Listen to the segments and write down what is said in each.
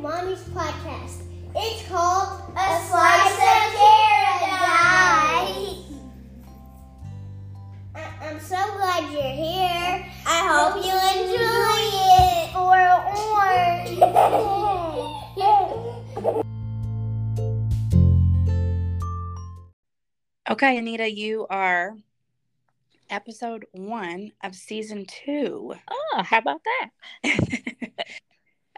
Mommy's podcast. It's called A Slice of Paradise. I- I'm so glad you're here. I hope you enjoy it. Or Okay, Anita, you are episode one of season two. Oh, how about that?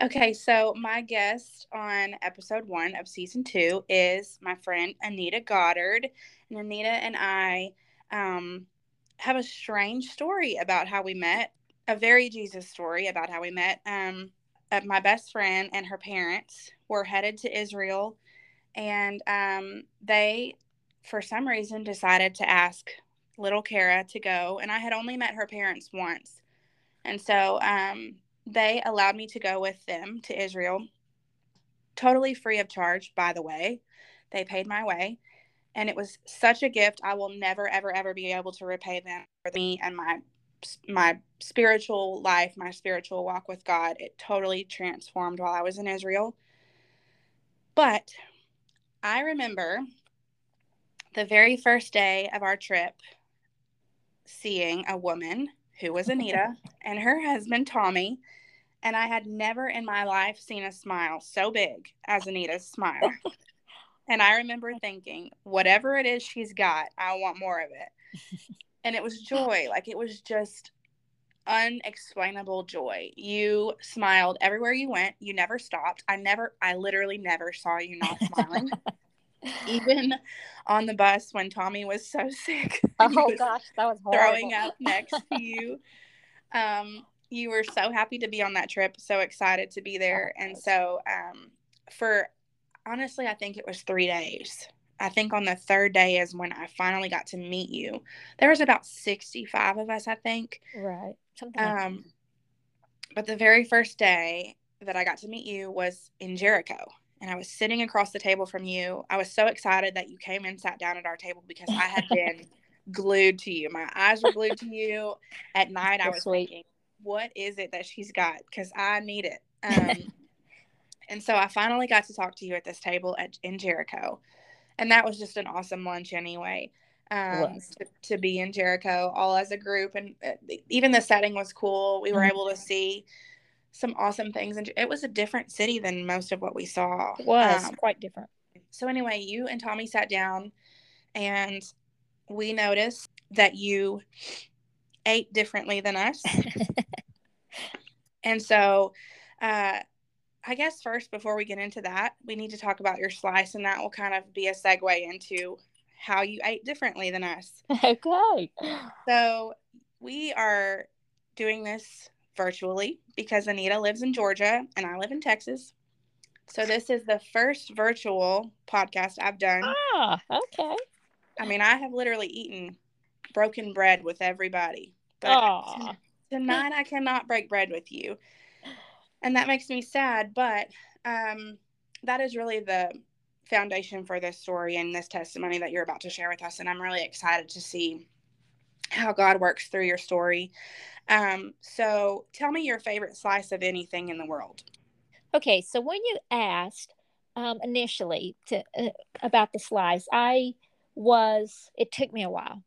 okay, so my guest on episode one of season two is my friend Anita Goddard. And Anita and I um, have a strange story about how we met, a very Jesus story about how we met. Um, my best friend and her parents were headed to Israel, and um, they, for some reason, decided to ask little Kara to go. And I had only met her parents once. And so um, they allowed me to go with them to Israel, totally free of charge, by the way. They paid my way. And it was such a gift. I will never, ever, ever be able to repay them for me and my my spiritual life, my spiritual walk with God. It totally transformed while I was in Israel. But I remember the very first day of our trip seeing a woman who was Anita and her husband Tommy. And I had never in my life seen a smile so big as Anita's smile. and I remember thinking, whatever it is she's got, I want more of it. And it was joy. Like it was just unexplainable joy. You smiled everywhere you went. You never stopped. I never, I literally never saw you not smiling. Even on the bus when Tommy was so sick. Oh gosh, that was horrible. throwing up next to you. Um, you were so happy to be on that trip, so excited to be there. And so, um, for honestly, I think it was three days. I think on the third day is when I finally got to meet you. There was about 65 of us, I think. Right. Something like. Um, but the very first day that I got to meet you was in Jericho. And I was sitting across the table from you. I was so excited that you came and sat down at our table because I had been glued to you. My eyes were glued to you. At night, I was sweet. thinking, what is it that she's got? Because I need it. Um, and so I finally got to talk to you at this table at, in Jericho. And that was just an awesome lunch anyway. Um, to, to be in Jericho all as a group. And uh, even the setting was cool. We were Mhm. able to see some awesome things. And it was a different city than most of what we saw. It was Um, quite different. so anyway, you and Tommy sat down and we noticed that you ate differently than us. and so uh I guess first before we get into that, we need to talk about your slice and that will kind of be a segue into how you ate differently than us. okay. So we are doing this virtually because Anita lives in Georgia and I live in Texas. So this is the first virtual podcast I've done. Ah, okay. I mean, I have literally eaten broken bread with everybody. But Aw. tonight I cannot break bread with you. And that makes me sad, but um, that is really the foundation for this story and this testimony that you're about to share with us. And I'm really excited to see how God works through your story. Um, so tell me your favorite slice of anything in the world. Okay, so when you asked um, initially to uh, about the slice, I was. It took me a while,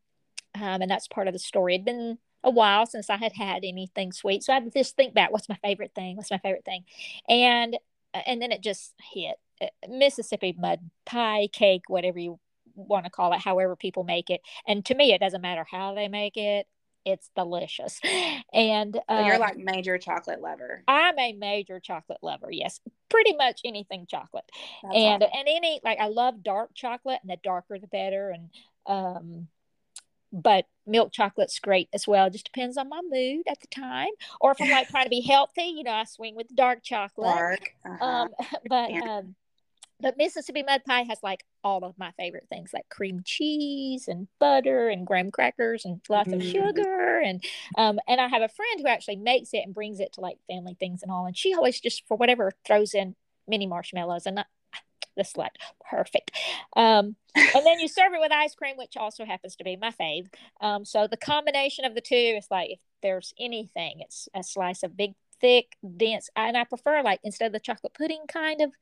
um, and that's part of the story. It'd been a while since I had had anything sweet, so I had to just think back. What's my favorite thing? What's my favorite thing? And uh, and then it just hit uh, Mississippi mud pie, cake, whatever you want to call it, however people make it. And to me, it doesn't matter how they make it. It's delicious, and So you're um, like major chocolate lover. I'm a major chocolate lover. Yes, pretty much anything chocolate, That's and awesome. and any like I love dark chocolate, and the darker the better. And um, but milk chocolate's great as well. Just depends on my mood at the time, or if I'm like trying to be healthy, you know, I swing with dark chocolate. dark. Uh-huh. Um, but Yeah. um, but Mississippi mud pie has like all of my favorite things, like cream cheese and butter and graham crackers and lots of Mm. sugar and um and I have a friend who actually makes it and brings it to like family things and all, and she always just for whatever throws in mini marshmallows and I, is like perfect. Um, and then you serve it with ice cream, which also happens to be my fave. Um, so the combination of the two is like if there's anything, it's a slice of big thick, dense. And I prefer like instead of the chocolate pudding kind of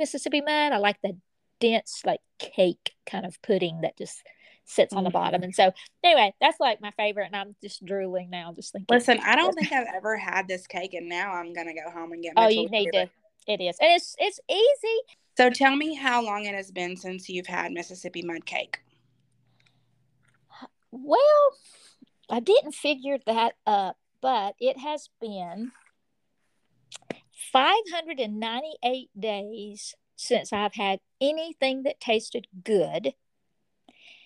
Mississippi mud, I like the dense like cake kind of pudding that just sits on the mm. bottom. And so anyway, that's like my favorite and I'm just drooling now just thinking. Listen, I don't think I've ever had this cake and now I'm gonna go home and get Oh, you need to it is. And it's it's easy. So tell me how long it has been since you've had Mississippi mud cake. Well, I didn't figure that up, but it has been 598 days since I've had anything that tasted good.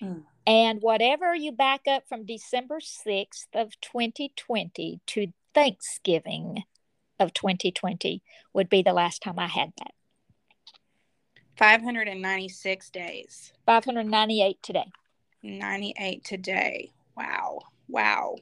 Hmm. And whatever you back up from December 6th of 2020 to Thanksgiving of 2020 would be the last time I had that. 596 days. 598 today. 98 today. Wow. Wow.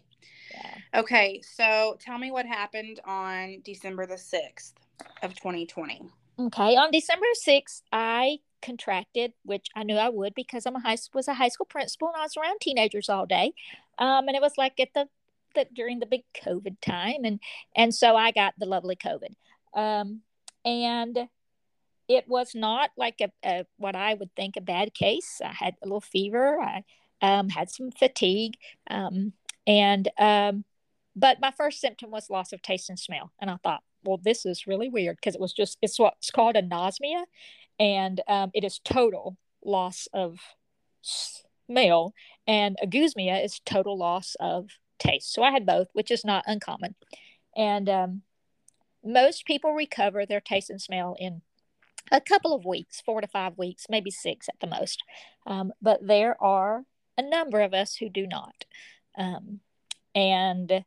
Yeah. Okay, so tell me what happened on December the 6th of 2020. Okay, on December 6th, I contracted, which I knew I would because I'm a high was a high school principal and I was around teenagers all day. Um, and it was like at the, the during the big COVID time, and and so I got the lovely COVID. Um, and it was not like a, a, what I would think a bad case. I had a little fever. I um, had some fatigue, um, and um, but my first symptom was loss of taste and smell, and I thought, well, this is really weird because it was just it's what's called anosmia, and um, it is total loss of smell, and ageusia is total loss of taste. So I had both, which is not uncommon, and um, most people recover their taste and smell in a couple of weeks, four to five weeks, maybe six at the most. Um, but there are a number of us who do not. Um, and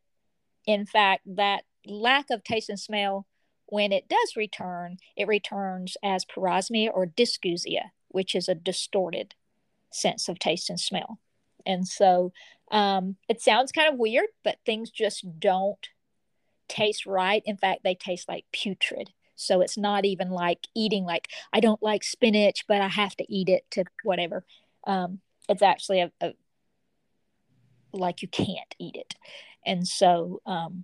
in fact, that lack of taste and smell, when it does return, it returns as parosmia or dysgeusia, which is a distorted sense of taste and smell. And so um, it sounds kind of weird, but things just don't taste right. In fact, they taste like putrid. So it's not even like eating like I don't like spinach, but I have to eat it to whatever. Um, it's actually a, a, like you can't eat it, and so um,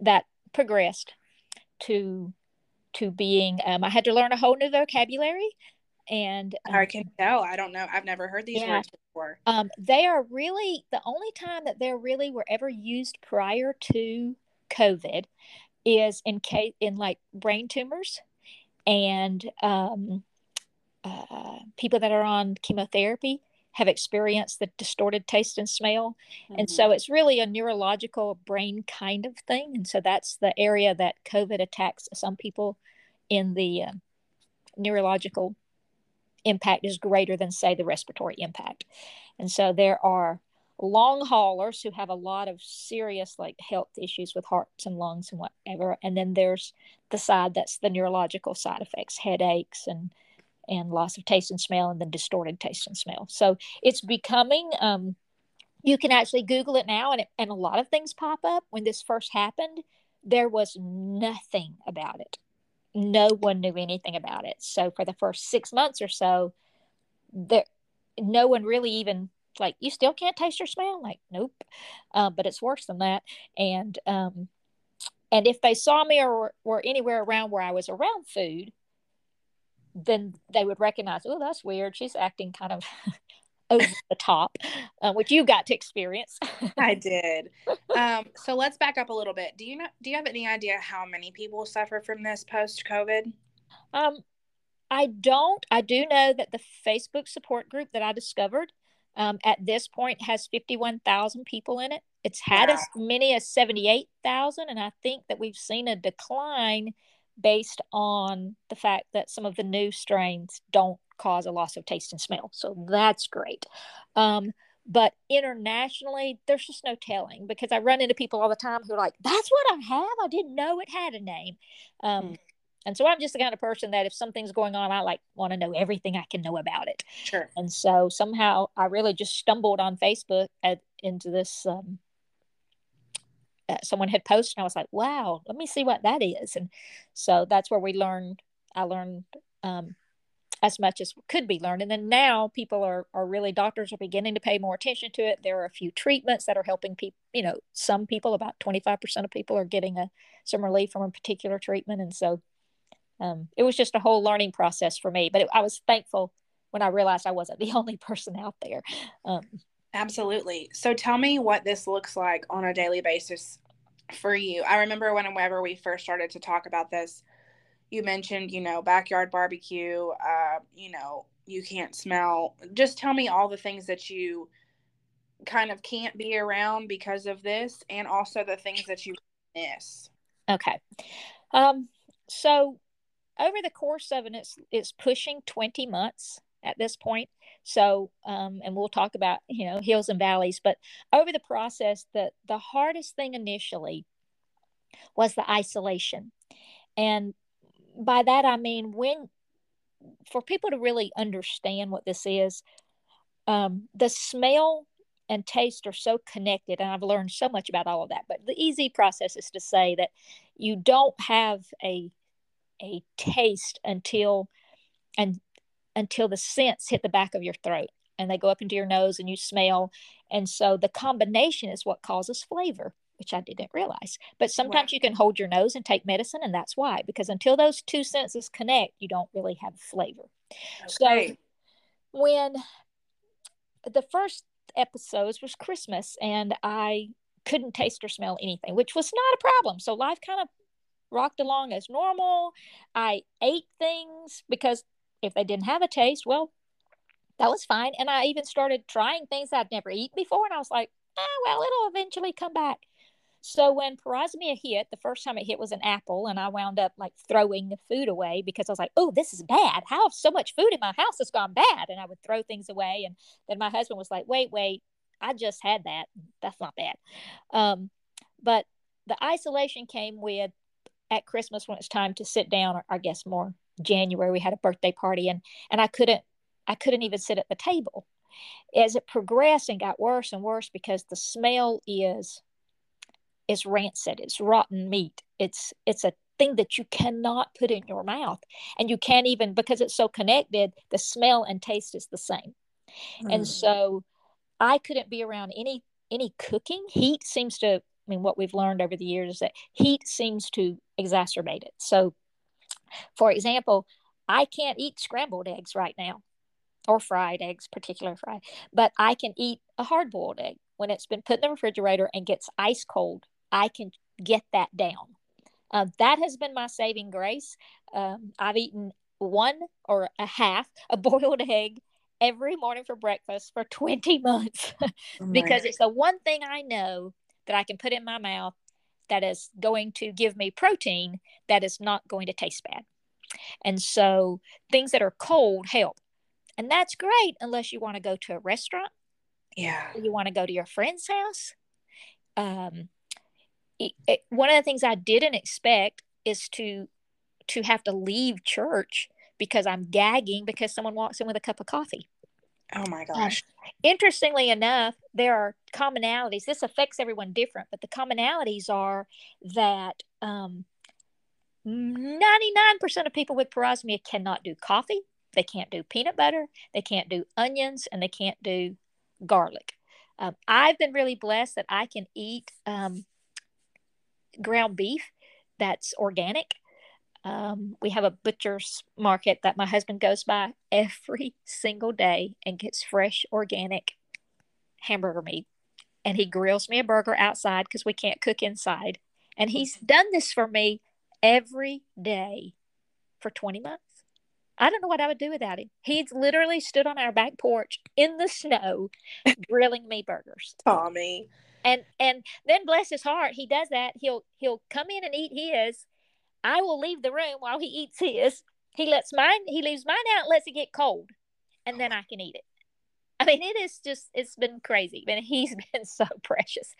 that progressed to to being. Um, I had to learn a whole new vocabulary, and um, I can tell. I don't know. I've never heard these yeah, words before. Um, they are really the only time that they're really were ever used prior to COVID is in case in like brain tumors and um, uh, people that are on chemotherapy have experienced the distorted taste and smell mm-hmm. and so mm-hmm. it's really a neurological brain kind of thing and so that's the area that covid attacks some people in the uh, neurological impact is greater than say the respiratory impact and so there are long haulers who have a lot of serious like health issues with hearts and lungs and whatever and then there's the side that's the neurological side effects headaches and and loss of taste and smell and then distorted taste and smell. So it's becoming um, you can actually google it now and, it, and a lot of things pop up. When this first happened there was nothing about it. No one knew anything about it. So for the first six months or so there no one really even like you still can't taste or smell? Like nope. Um, but it's worse than that. And um, and if they saw me or were anywhere around where i was around food then they would recognize oh that's weird she's acting kind of over the top uh, which you got to experience i did um, so let's back up a little bit do you know do you have any idea how many people suffer from this post covid um I don't. I do know that the Facebook support group that I discovered um, at this point has 51,000 people in it. It's had wow. as many as 78,000. And I think that we've seen a decline based on the fact that some of the new strains don't cause a loss of taste and smell. So that's great. Um, but internationally, there's just no telling because I run into people all the time who are like, that's what I have. I didn't know it had a name. Um, mm. And so I'm just the kind of person that if something's going on, I like want to know everything I can know about it. Sure. And so somehow I really just stumbled on Facebook at, into this. Um, someone had posted, and I was like, "Wow, let me see what that is." And so that's where we learned. I learned um, as much as could be learned. And then now people are are really doctors are beginning to pay more attention to it. There are a few treatments that are helping people. You know, some people, about twenty five percent of people, are getting a some relief from a particular treatment, and so um, it was just a whole learning process for me. But it, I was thankful when I realized I wasn't the only person out there. Um, Absolutely. So tell me what this looks like on a daily basis for you. I remember when whenever we first started to talk about this, you mentioned, you know, backyard barbecue, uh, you know, you can't smell. Just tell me all the things that you kind of can't be around because of this and also the things that you miss. Okay. Um, so over the course of it, it's, it's pushing 20 months at this point. So, um, and we'll talk about, you know, hills and valleys, but over the process, the, the hardest thing initially was the isolation. And by that, I mean, when, for people to really understand what this is, um, the smell and taste are so connected and i've learned so much about all of that but the easy process is to say that you don't have a a taste until and until the scents hit the back of your throat and they go up into your nose and you smell. And so the combination is what causes flavor, which I didn't realize. But sometimes wow. you can hold your nose and take medicine, and that's why, because until those two senses connect, you don't really have flavor. Okay. So when the first episodes was Christmas, and I couldn't taste or smell anything, which was not a problem. So life kind of rocked along as normal. I ate things because if they didn't have a taste, well, that was fine. And I even started trying things I'd never eaten before. And I was like, oh, well, it'll eventually come back. So when parosmia hit, the first time it hit was an apple, and I wound up like throwing the food away because I was like, "Oh, this is bad. How so much food in my house has gone bad?" And I would throw things away, and then my husband was like, "Wait, wait, I just had that. That's not bad." Um, but the isolation came with at Christmas when it's time to sit down, or I guess more January we had a birthday party and and I couldn't I couldn't even sit at the table. As it progressed and got worse and worse because the smell is is rancid, it's rotten meat. It's it's a thing that you cannot put in your mouth. And you can't even because it's so connected, the smell and taste is the same. Mm. And so I couldn't be around any any cooking. Heat seems to I mean what we've learned over the years is that heat seems to exacerbate it. So for example, I can't eat scrambled eggs right now or fried eggs, particular fried, but I can eat a hard boiled egg. When it's been put in the refrigerator and gets ice cold, I can get that down. Uh, that has been my saving grace. Um, I've eaten one or a half a boiled egg every morning for breakfast for 20 months oh because it's the one thing I know that I can put in my mouth that is going to give me protein that is not going to taste bad. And so things that are cold help. And that's great unless you want to go to a restaurant. Yeah. You want to go to your friend's house. Um, it, it, one of the things I didn't expect is to to have to leave church because I'm gagging because someone walks in with a cup of coffee. Oh my gosh. Interestingly enough, there are commonalities. This affects everyone different, but the commonalities are that um, 99% of people with parosmia cannot do coffee, they can't do peanut butter, they can't do onions, and they can't do garlic. Um, I've been really blessed that I can eat um, ground beef that's organic um, we have a butcher's market that my husband goes by every single day and gets fresh organic hamburger meat. And he grills me a burger outside because we can't cook inside. And he's done this for me every day for 20 months. I don't know what I would do without him. He's literally stood on our back porch in the snow grilling me burgers. Tommy. And and then bless his heart, he does that. He'll he'll come in and eat his I will leave the room while he eats his. He lets mine, he leaves mine out, lets it get cold, and then I can eat it. I mean, it is just, it's been crazy. And he's been so precious.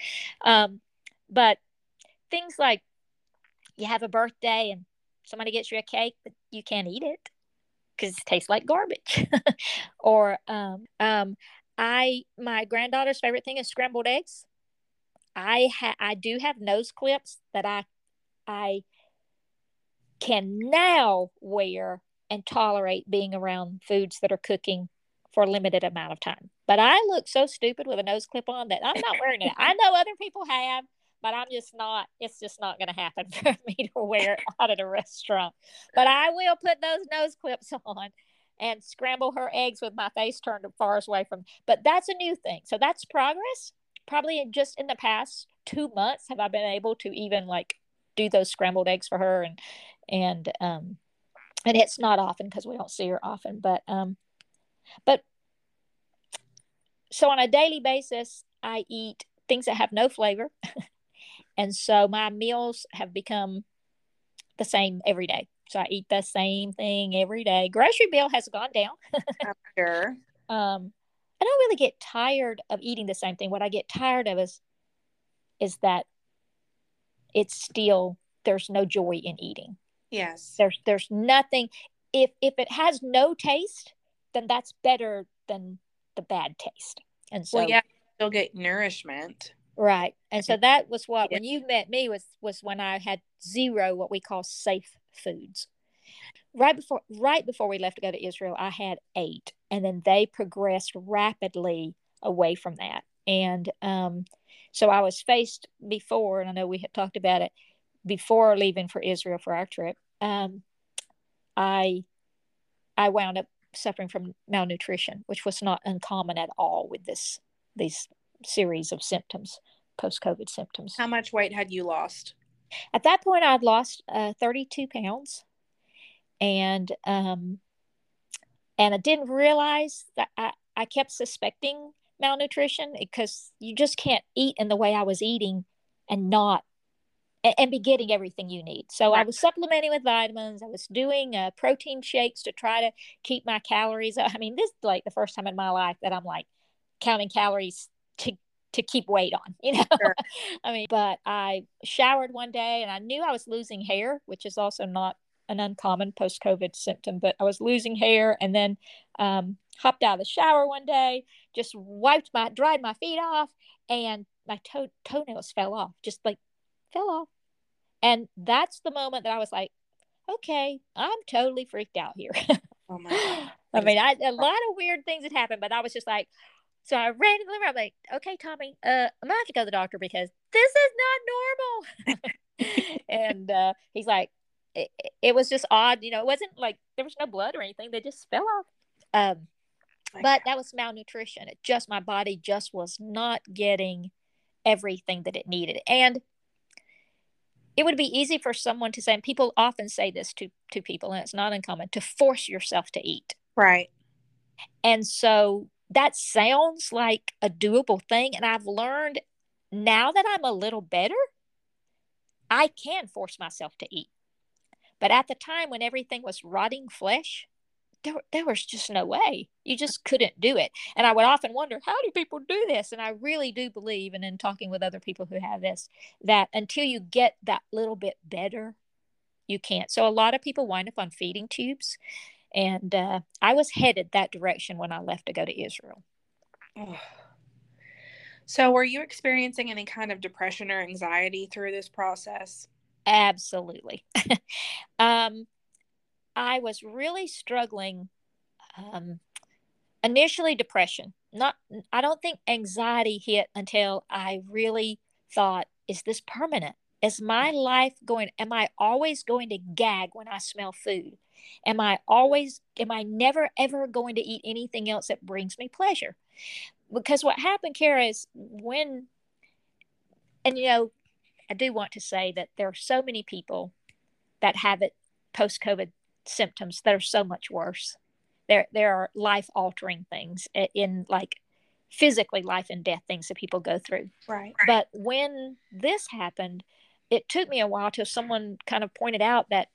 Um, but things like you have a birthday and somebody gets you a cake, but you can't eat it because it tastes like garbage. or um, um, I, my granddaughter's favorite thing is scrambled eggs. I ha- I do have nose clips that I I can now wear and tolerate being around foods that are cooking for a limited amount of time. But I look so stupid with a nose clip on that I'm not wearing it. I know other people have, but I'm just not, it's just not going to happen for me to wear it out at a restaurant. But I will put those nose clips on and scramble her eggs with my face turned as far away from. But that's a new thing. So that's progress. Probably just in the past two months have I been able to even like do those scrambled eggs for her and and um and it's not often because we don't see her often but um but so on a daily basis i eat things that have no flavor. And so my meals have become the same every day. So i eat the same thing every day. Grocery bill has gone down. I'm sure. um i don't really get tired of eating the same thing. What i get tired of is is that it's still there's no joy in eating Yes. there's there's nothing if if it has no taste then that's better than the bad taste and so well, yeah, still get nourishment. right and so that was what Yeah. when you met me was was when i had zero what we call safe foods right before right before we left to go to israel i had eight and then they progressed rapidly away from that and um so i was faced before and i know we had talked about it before leaving for israel for our trip um i i wound up suffering from malnutrition which was not uncommon at all with this these series of symptoms post covid symptoms How much weight had you lost? at that point i'd lost uh, 32 pounds and um and i didn't realize that i i kept suspecting malnutrition because you just can't eat in the way i was eating and not and, and be getting everything you need. So i was supplementing with vitamins. I was doing uh, protein shakes to try to keep my calories i mean this is like the first time in my life that i'm like counting calories to to keep weight on you know? Sure. i mean but i showered one day and i knew i was losing hair which is also not an uncommon post-covid symptom but i was losing hair and then um, hopped out of the shower one day just wiped my dried my feet off and my toe toenails fell off just like fell off and that's the moment that i was like okay i'm totally freaked out here Oh my god. I mean, I, a lot of weird things had happened, but I was just like, so I ran to the room. I'm like, okay, Tommy, uh, I'm gonna have to go to the doctor because this is not normal. and uh, he's like, it, it was just odd, you know. It wasn't like there was no blood or anything; they just fell off. Um, but that was malnutrition. It just my body just was not getting everything that it needed, and it would be easy for someone to say. And people often say this to to people, and it's not uncommon to force yourself to eat. Right. And so that sounds like a doable thing. And I've learned now that I'm a little better, I can force myself to eat. But at the time when everything was rotting flesh, there, there was just no way. You just couldn't do it. And I would often wonder, how do people do this? And I really do believe, and in talking with other people who have this, that until you get that little bit better, you can't. So a lot of people wind up on feeding tubes. And uh, I was headed that direction when I left to go to Israel. So, were you experiencing any kind of depression or anxiety through this process? Absolutely. um, I was really struggling. Um, initially, depression. Not. I don't think anxiety hit until I really thought, "Is this permanent? Is my life going? Am I always going to gag when I smell food? Am I always? Am I never ever going to eat anything else that brings me pleasure? Because what happened, Kara, is when, and you know, I do want to say that there are so many people that have it post COVID symptoms that are so much worse. There, there are life altering things in like physically life and death things that people go through. Right. But when this happened, it took me a while till someone kind of pointed out that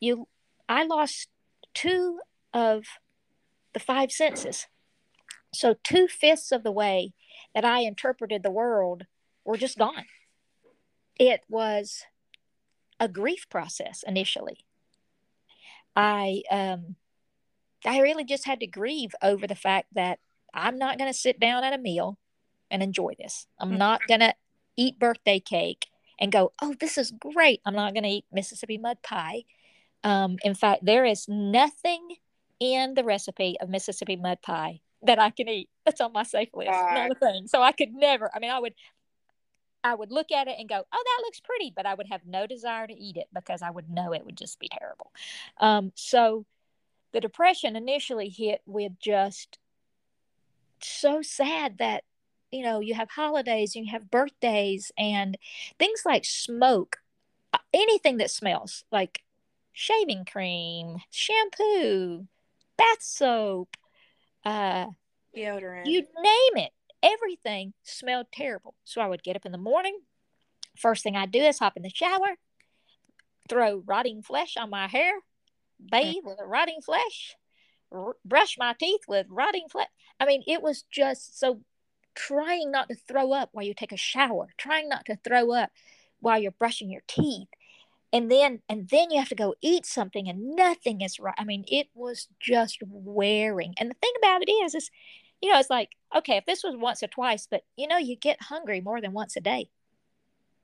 you, I lost two of the five senses. So two fifths of the way that I interpreted the world were just gone. It was a grief process initially. I um I really just had to grieve over the fact that I'm not going to sit down at a meal and enjoy this. I'm Mhm. not going to eat birthday cake and go, "Oh, this is great." I'm not going to eat Mississippi mud pie. Um, in fact, there is nothing in the recipe of Mississippi mud pie that I can eat. That's on my safe list. Not a thing. So I could never. I mean, I would. I would look at it and go, "Oh, that looks pretty," but I would have no desire to eat it because I would know it would just be terrible. Um, so, the depression initially hit with just so sad that you know you have holidays you have birthdays and things like smoke, uh, anything that smells like shaving cream, shampoo, bath soap, uh, Deodorant. you name it. Everything smelled terrible. So I would get up in the morning. First thing I'd do is hop in the shower, throw rotting flesh on my hair, bathe mm. with rotting flesh, r- brush my teeth with rotting flesh. I mean, it was just so trying not to throw up while you take a shower, trying not to throw up while you're brushing your teeth. And then and then you have to go eat something and nothing is right. I mean, it was just wearing. And the thing about it is is you know, it's like, okay, if this was once or twice, but you know, you get hungry more than once a day.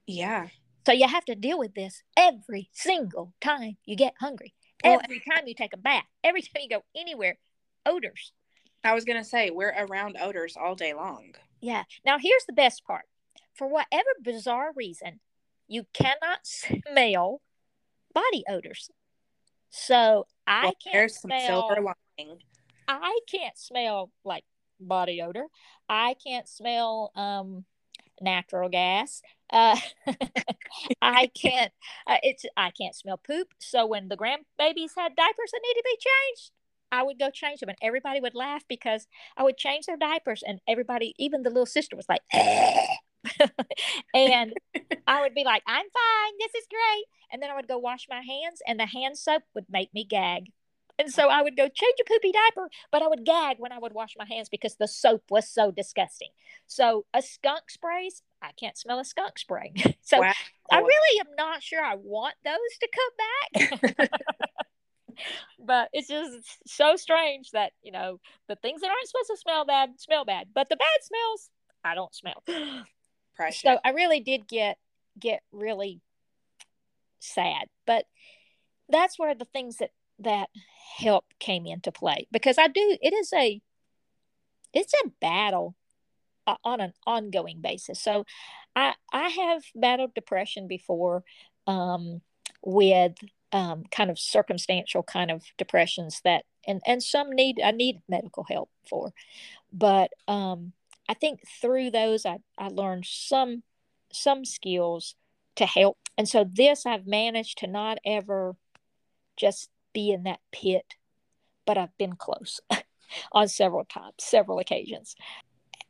yeah. So you have to deal with this every single time you get hungry. Well, Every time you take a bath, every time you go anywhere, odors. I was gonna say we're around odors all day long. Yeah. Now here's the best part. For whatever bizarre reason, you cannot smell body odors. So I Well, can't there's some smell silver lining. I can't smell like body odor. I can't smell um natural gas. Uh, I can't. Uh, it's I can't smell poop. So when the grandbabies had diapers that need to be changed, I would go change them, and everybody would laugh because I would change their diapers, and everybody, even the little sister, was like, and I would be like, "I'm fine. This is great." And then I would go wash my hands, and the hand soap would make me gag. And so I would go change a poopy diaper, but I would gag when I would wash my hands because the soap was so disgusting. So a skunk sprays, I can't smell a skunk spray. so Wow. I really am not sure I want those to come back. but it's just so strange that, you know, the things that aren't supposed to smell bad smell bad, but the bad smells I don't smell. Precious. So I really did get get really sad. But that's where the things that that help came into play because I do it is a it's a battle uh, on an ongoing basis. So I I have battled depression before um with um kind of circumstantial kind of depressions that and and some need I need medical help for. But um I think through those I I learned some some skills to help. And so this I've managed to not ever just be in that pit, but I've been close on several times, several occasions.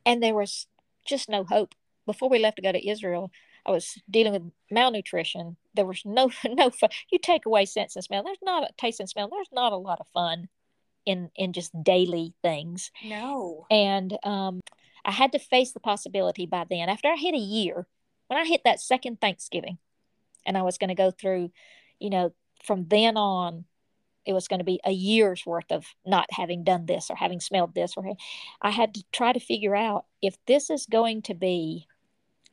And there was just no hope. Before we left to go to Israel, I was dealing with malnutrition. There was no no fun. You take away sense and smell. There's not a taste and smell. There's not a lot of fun in in just daily things. no. And um, I had to face the possibility by then. After I hit a year, when I hit that second Thanksgiving, and I was going to go through, you know, from then on, it was going to be a year's worth of not having done this or having smelled this or I had to try to figure out if this is going to be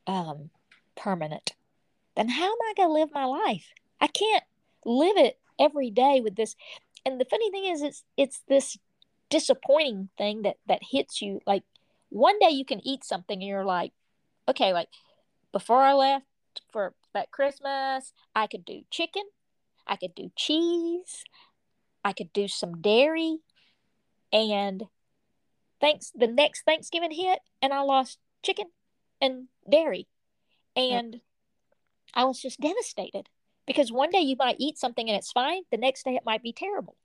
um, permanent, then how am I going to live my life? I can't live it every day with this. And the funny thing is, it's it's this disappointing thing that that hits you. Like one day you can eat something and you're like, okay, like before I left for that Christmas, I could do chicken, I could do cheese, I could do some dairy, and thanks the next Thanksgiving hit, and I lost chicken and dairy, and I was just devastated because one day you might eat something and it's fine, the next day it might be terrible,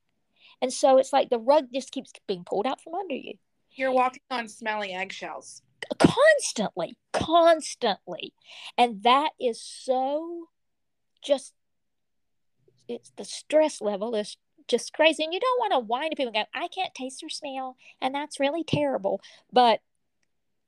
and so it's like the rug just keeps being pulled out from under you You're walking on smelly eggshells. constantly, constantly. And that is so just, it's the stress level is just crazy. And you don't want to whine to people and go, I can't taste or smell. And that's really terrible. But,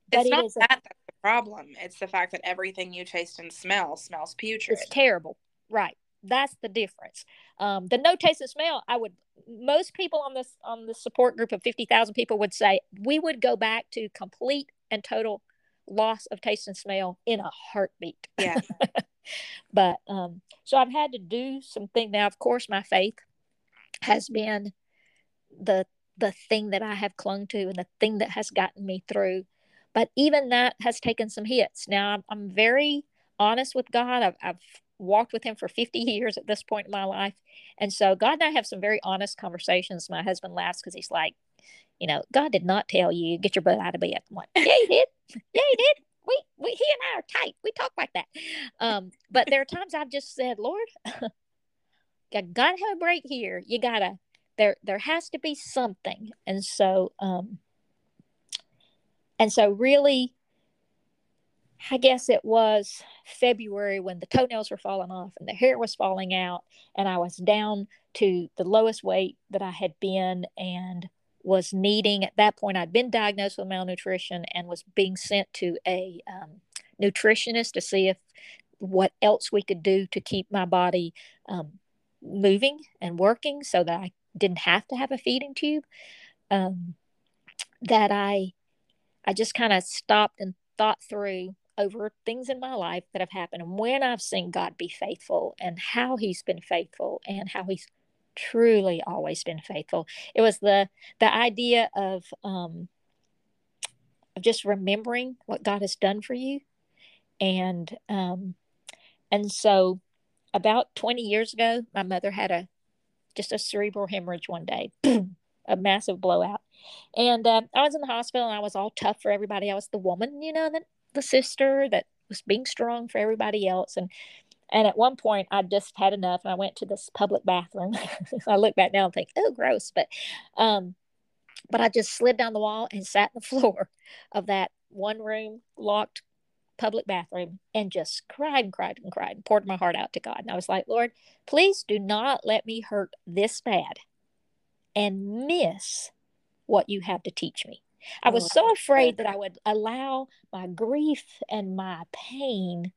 but It's it not that that's the problem. It's the fact that everything you taste and smell smells putrid. it's terrible. Right. That's the difference. Um, the no taste and smell, I would, most people on this, on the support group of 50,000 people would say, we would go back to complete and total loss of taste and smell in a heartbeat. Yeah. but um, so I've had to do some things now. Of course, my faith has been the the thing that I have clung to and the thing that has gotten me through. But even that has taken some hits. Now I'm, I'm very honest with God. I've, I've walked with Him for 50 years at this point in my life, and so God and I have some very honest conversations. My husband laughs because he's like, you know, God did not tell you get your butt out of bed. I'm like, yeah, he did. Yeah, he did. We, we, he and I are tight. We talk like that. Um, but there are times I've just said, Lord, you gotta have a break here. You gotta there there has to be something. And so um and so really I guess it was February when the toenails were falling off and the hair was falling out and I was down to the lowest weight that I had been and was needing at that point I'd been diagnosed with malnutrition and was being sent to a um, nutritionist to see if what else we could do to keep my body um, moving and working so that I didn't have to have a feeding tube. Um, that I I just kind of stopped and thought through over things in my life that have happened and when I've seen God be faithful and how he's been faithful and how he's truly always been faithful. It was the the idea of um of just remembering what God has done for you and um and so about 20 years ago, my mother had a just a cerebral hemorrhage one day, a massive blowout. And uh, I was in the hospital and I was all tough for everybody. I was the woman, you know, the, the sister that was being strong for everybody else. And and at one point, I just had enough, and I went to this public bathroom. I look back now and think, "Oh, gross!" But, um, but I just slid down the wall and sat on the floor of that one room locked public bathroom and just cried and cried and cried and poured my heart out to God. And I was like, Lord, please do not let me hurt this bad and miss what you have to teach me. I was so afraid that I would allow my grief and my pain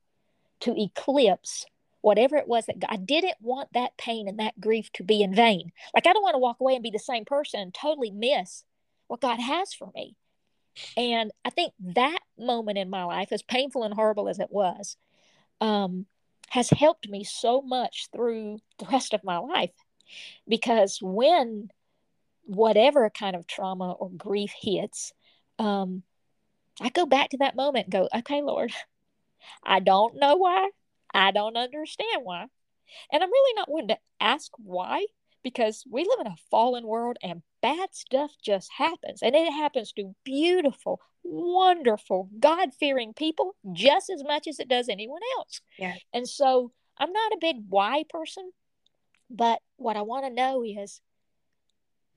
to eclipse whatever it was that God, I didn't want that pain and that grief to be in vain. Like I don't want to walk away and be the same person and totally miss what God has for me. And I think that moment in my life, as painful and horrible as it was, um, has helped me so much through the rest of my life. Because when whatever kind of trauma or grief hits, um, I go back to that moment and go, okay, Lord, I don't know why. I don't understand why. And I'm really not one to ask why because we live in a fallen world and bad stuff just happens. And it happens to beautiful, wonderful, God fearing people just as much as it does anyone else. Yeah. And so I'm not a big why person, but what I want to know is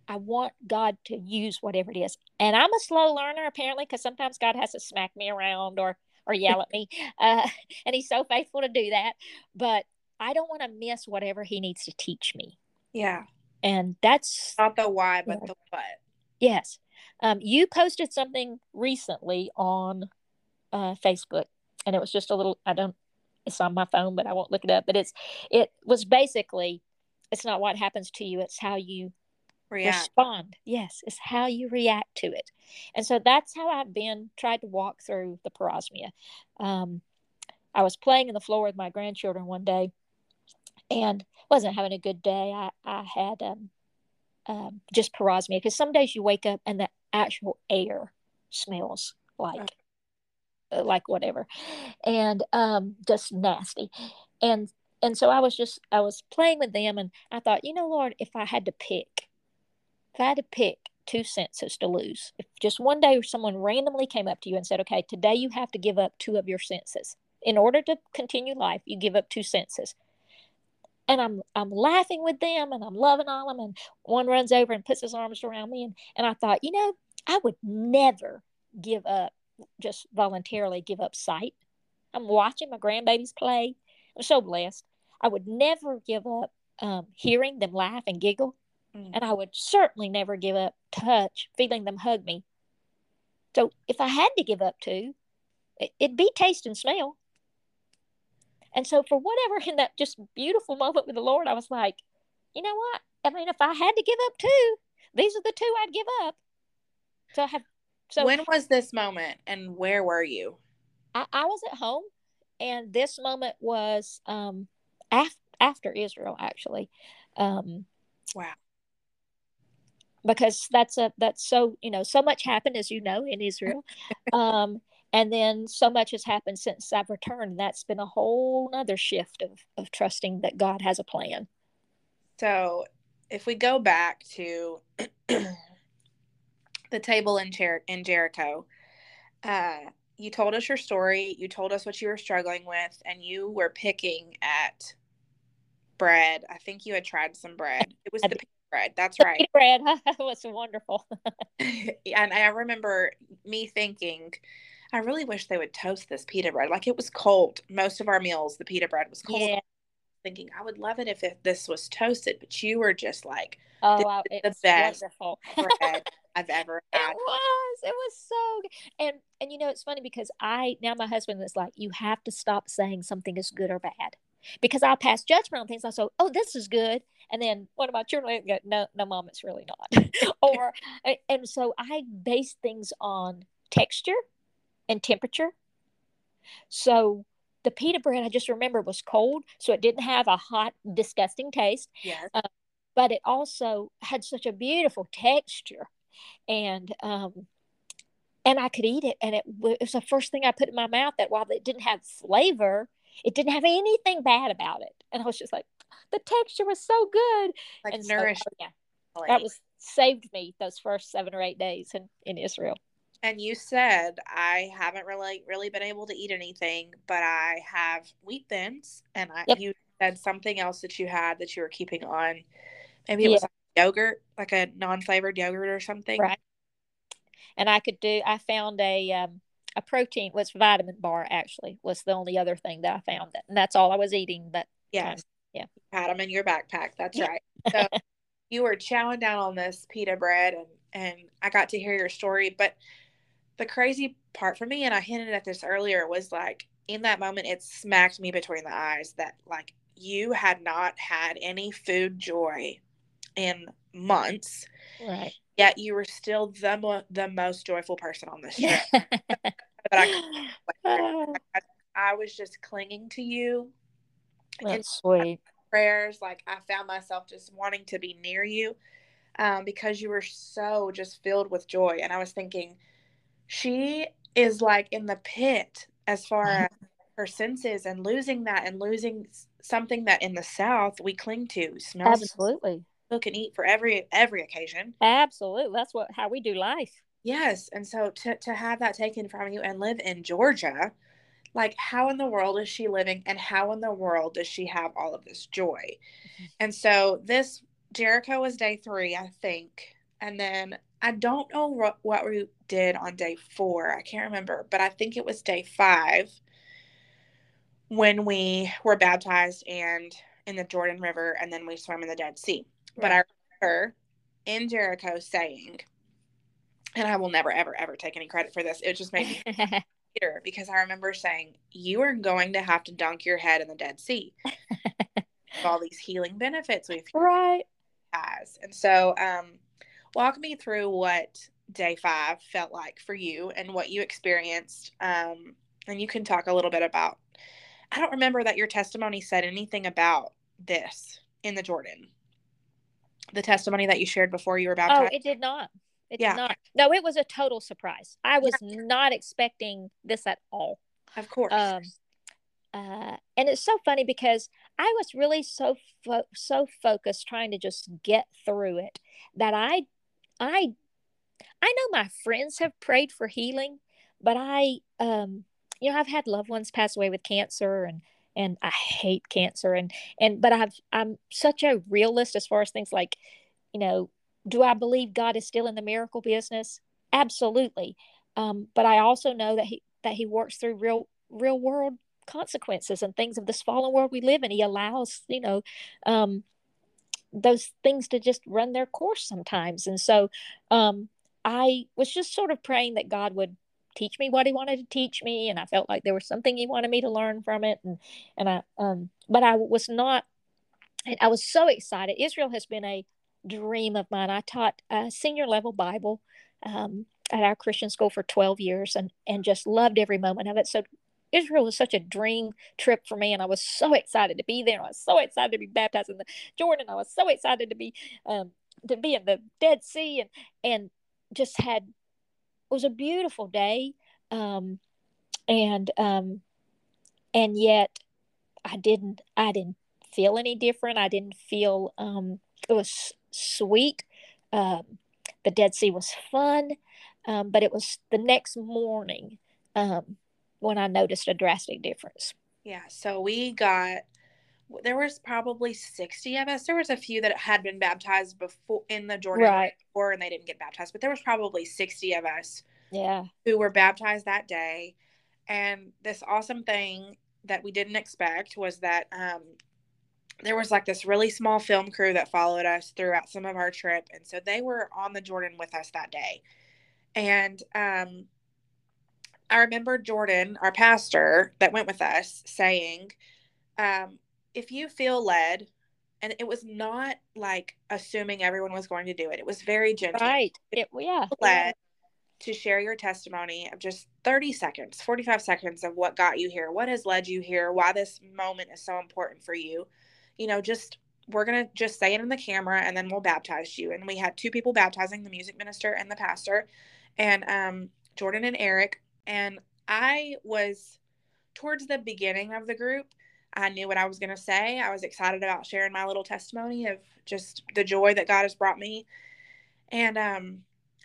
I want God to use whatever it is. And I'm a slow learner apparently because sometimes God has to smack me around or or yell at me. Uh, and he's so faithful to do that. But I don't want to miss whatever he needs to teach me. Yeah. And that's not the why, but yeah. the what. Yes. Um, you posted something recently on uh, Facebook, and it was just a little, I don't, it's on my phone, but I won't look it up. But it's, it was basically, it's not what happens to you, it's how you react. respond. Yes, it's how you react to it. And so that's how I've been, tried to walk through the parosmia. Um, I was playing in the floor with my grandchildren one day and wasn't having a good day. I, I had um, um, just parosmia because some days you wake up and the actual air smells like uh, like whatever and um just nasty. And and so i was just i was playing with them and i thought you know lord if i had to pick if i had to pick two senses to lose if just one day someone randomly came up to you and said okay today you have to give up two of your senses in order to continue life you give up two senses and I'm I'm laughing with them and I'm loving on them and one runs over and puts his arms around me and, and I thought, you know, I would never give up just voluntarily give up sight. I'm watching my grandbabies play. I'm so blessed. I would never give up um, hearing them laugh and giggle. Mm. And I would certainly never give up touch, feeling them hug me. So if I had to give up two, it'd be taste and smell. And so, for whatever in that just beautiful moment with the Lord, I was like, you know what? I mean, if I had to give up two, these are the two I'd give up. So I have. So when was this moment, and where were you? I, I was at home and this moment was um, af- after Israel, actually. Um, wow. Because that's a that's so you know so much happened as you know in Israel, um, and then so much has happened since I've returned. That's been a whole other shift of of trusting that God has a plan. So, if we go back to the table in, Jer- in Jericho, uh, you told us your story. You told us what you were struggling with, and you were picking at bread. I think you had tried some bread. It was the bread. That's right. Pita bread was wonderful. and I remember me thinking, I really wish they would toast this pita bread. Like it was cold. Most of our meals, the pita bread was cold. Yeah. Thinking I would love it if it, this was toasted, but you were just like, "Oh, wow, the best wonderful. bread I've ever had." It was. It was so. Good. And and you know it's funny because I now my husband is like, you have to stop saying something is good or bad because I'll pass judgment on things. I say, oh, this is good. And then what about your no, no, mom, it's really not. or, and so I base things on texture and temperature. So the pita bread I just remember was cold, so it didn't have a hot, disgusting taste. Yes. Uh, but it also had such a beautiful texture, and um, and I could eat it, and it, it was the first thing I put in my mouth. That while it didn't have flavor, it didn't have anything bad about it. And I was just like, the texture was so good. Like and nourished. So, yeah, that was saved me those first seven or eight days in, in Israel. And you said I haven't really really been able to eat anything, but I have wheat thins, and I yep. you said something else that you had that you were keeping on. Maybe it yeah. was like yogurt, like a non-flavored yogurt or something. Right. And I could do. I found a um, a protein was vitamin bar actually was the only other thing that I found and that's all I was eating but yes yeah you had them in your backpack that's right so you were chowing down on this pita bread and and I got to hear your story but the crazy part for me and I hinted at this earlier was like in that moment it smacked me between the eyes that like you had not had any food joy in months right yet you were still the mo- the most joyful person on this trip I, I, I, was just clinging to you. That's sweet. Prayers, like I found myself just wanting to be near you um, because you were so just filled with joy. And I was thinking, she is like in the pit as far as her senses and losing that and losing something that in the South we cling to. Smells Absolutely. Cook and eat for every every occasion. Absolutely. That's what how we do life. Yes. And so to, to have that taken from you and live in Georgia, like how in the world is she living and how in the world does she have all of this joy? Mm-hmm. And so this Jericho was day three, I think. And then I don't know what, what we did on day four. I can't remember, but I think it was day five when we were baptized and in the Jordan River and then we swam in the Dead Sea. Right. But I remember in Jericho saying, and I will never, ever, ever take any credit for this. It just made me later because I remember saying, You are going to have to dunk your head in the Dead Sea. all these healing benefits we've right has. And so, um, walk me through what day five felt like for you and what you experienced. Um, and you can talk a little bit about I don't remember that your testimony said anything about this in the Jordan. The testimony that you shared before you were baptized. Oh, it did not. It yeah. not. No, it was a total surprise. I was yeah. not expecting this at all. Of course. Um, uh, and it's so funny because I was really so fo- so focused trying to just get through it that I I I know my friends have prayed for healing, but I um you know I've had loved ones pass away with cancer and and I hate cancer and and but I've I'm such a realist as far as things like you know do I believe God is still in the miracle business? Absolutely. Um, but I also know that he that he works through real real world consequences and things of this fallen world we live in. He allows, you know, um, those things to just run their course sometimes. And so um, I was just sort of praying that God would teach me what he wanted to teach me and I felt like there was something he wanted me to learn from it and and I um but I was not and I was so excited. Israel has been a dream of mine. I taught a senior level Bible um, at our Christian school for 12 years and, and just loved every moment of it. So Israel was such a dream trip for me, and I was so excited to be there. I was so excited to be baptized in the Jordan. I was so excited to be um, to be in the Dead Sea, and and just had it was a beautiful day, um, and um, and yet I didn't I didn't feel any different. I didn't feel um, it was sweet. Um, the Dead Sea was fun, um, but it was the next morning um, when I noticed a drastic difference. Yeah. So we got there was probably 60 of us there was a few that had been baptized before in the jordan Right. before and they didn't get baptized but there was probably 60 of us Yeah. who were baptized that day and this awesome thing that we didn't expect was that um, there was like this really small film crew that followed us throughout some of our trip and so they were on the jordan with us that day and um, i remember jordan our pastor that went with us saying um, if you feel led and it was not like assuming everyone was going to do it it was very gentle Right. It, yeah. led to share your testimony of just 30 seconds, 45 seconds of what got you here, what has led you here, why this moment is so important for you. You know, just we're going to just say it in the camera and then we'll baptize you. And we had two people baptizing the music minister and the pastor, and um, Jordan and Eric. And I was towards the beginning of the group. I knew what I was going to say. I was excited about sharing my little testimony of just the joy that God has brought me. And um,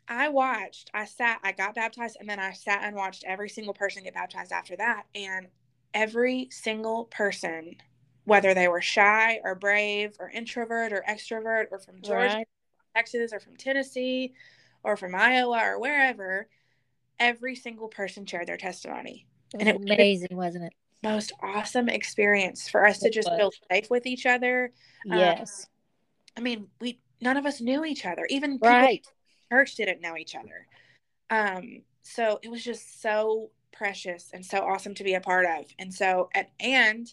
I watched, I sat, I got baptized, and then I sat and watched every single person get baptized after that. And every single person, whether they were shy or brave or introvert or extrovert or from Georgia, Right. Texas or from Tennessee or from Iowa or wherever, every single person shared their testimony. It And it was- amazing, wasn't it? Most awesome experience for us to just was. feel safe with each other. Um, Yes. I mean, we none of us knew each other. Even right. church didn't know each other. Um, so it was just so precious and so awesome to be a part of. And so at and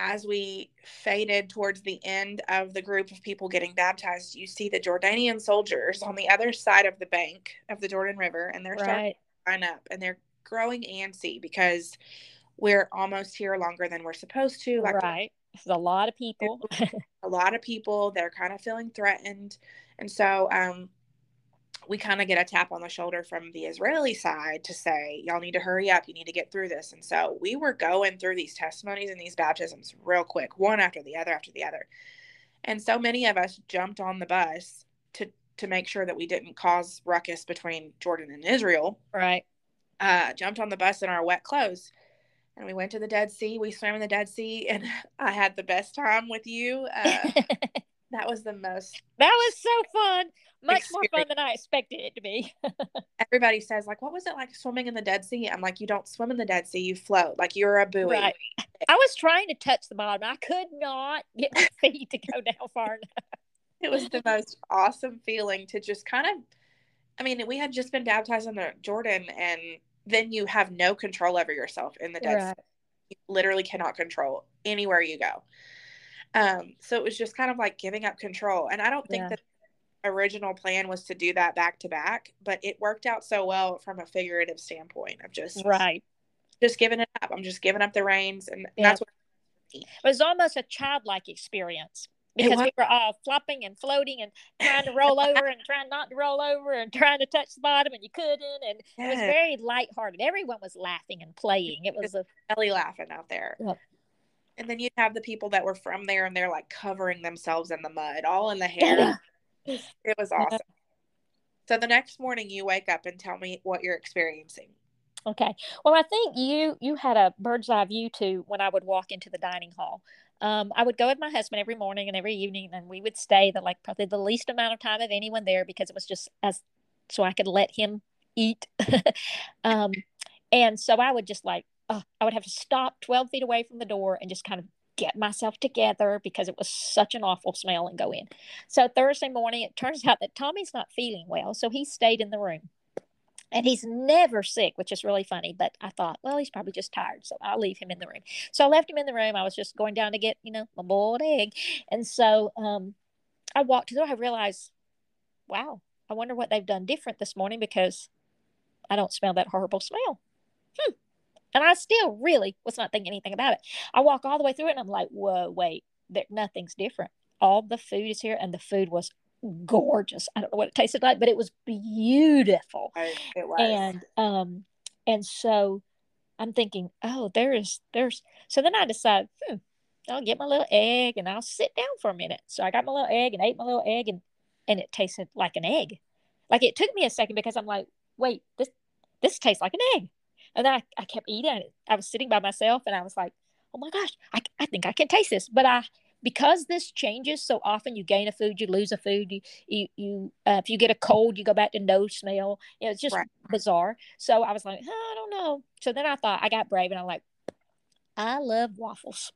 as we faded towards the end of the group of people getting baptized, you see the Jordanian soldiers on the other side of the bank of the Jordan River, and they're starting to line up and they're growing antsy because we're almost here longer than we're supposed to. Like Right. It's a lot of people. a lot of people they're kind of feeling threatened and so um, we kind of get a tap on the shoulder from the israeli side to say y'all need to hurry up. You need to get through this. And so we were going through these testimonies and these baptisms real quick one after the other after the other. And so many of us jumped on the bus to to make sure that we didn't cause ruckus between jordan and israel. Right. uh, jumped on the bus in our wet clothes and we went to the dead sea. We swam in the dead sea and i had the best time with you uh, that was the most that was so fun. Much more fun than I expected it to be. everybody says like what was it like swimming in the dead sea i'm like you don't swim in the dead sea you float like you're a buoy Right. I was trying to touch the bottom. I could not get my feet to go down far enough. it was the most awesome feeling to just kind of i mean we had just been baptized in the jordan and then you have no control over yourself in the dead sea you literally cannot control anywhere you go um so it was just kind of like giving up control and i don't think Yeah. that the original plan was to do that back to back but it worked out so well from a figurative standpoint of just Right. just giving it up i'm just giving up the reins and Yeah. that's what It was almost a childlike experience because we were all flopping and floating and trying to roll over and trying not to roll over and trying to touch the bottom and you couldn't and it was very lighthearted. Everyone was laughing and playing. It was a belly laughing out there Yep. And then you'd have the people that were from there and they're like covering themselves in the mud all in the hair Yeah. it was awesome so the next morning you wake up and tell me what you're experiencing Okay. Well, I think you you had a bird's eye view too when I would walk into the dining hall. Um, I would go with my husband every morning and every evening, and we would stay the like probably the least amount of time of anyone there because it was just as so I could let him eat. um, and so I would just like uh, I would have to stop twelve feet away from the door and just kind of get myself together because it was such an awful smell and go in. So Thursday morning, it turns out that Tommy's not feeling well, so he stayed in the room and he's never sick, which is really funny. But I thought, well, he's probably just tired, so I'll leave him in the room. So I left him in the room. I was just going down to get, you know, my boiled egg, and so um, I walked to the door. I realized, wow, I wonder what they've done different this morning because I don't smell that horrible smell. Hmm. And I still really was not thinking anything about it. I walk all the way through it and I'm like, whoa, wait, there, nothing's different. All the food is here and the food was gorgeous. I don't know what it tasted like, but it was beautiful. It was. And um and so I'm thinking, oh, there's there's so then I decide, hmm, I'll get my little egg and I'll sit down for a minute. So I got my little egg and ate my little egg and and it tasted like an egg. Like it took me a second because I'm like, wait, this this tastes like an egg. And then I, I kept eating it. I was sitting by myself and I was like, oh my gosh, I, I think I can taste this. But I because this changes so often you gain a food you lose a food you you, you uh, if you get a cold you go back to no smell you know, it's just right. bizarre so i was like oh, i don't know so then i thought i got brave and i'm like i love waffles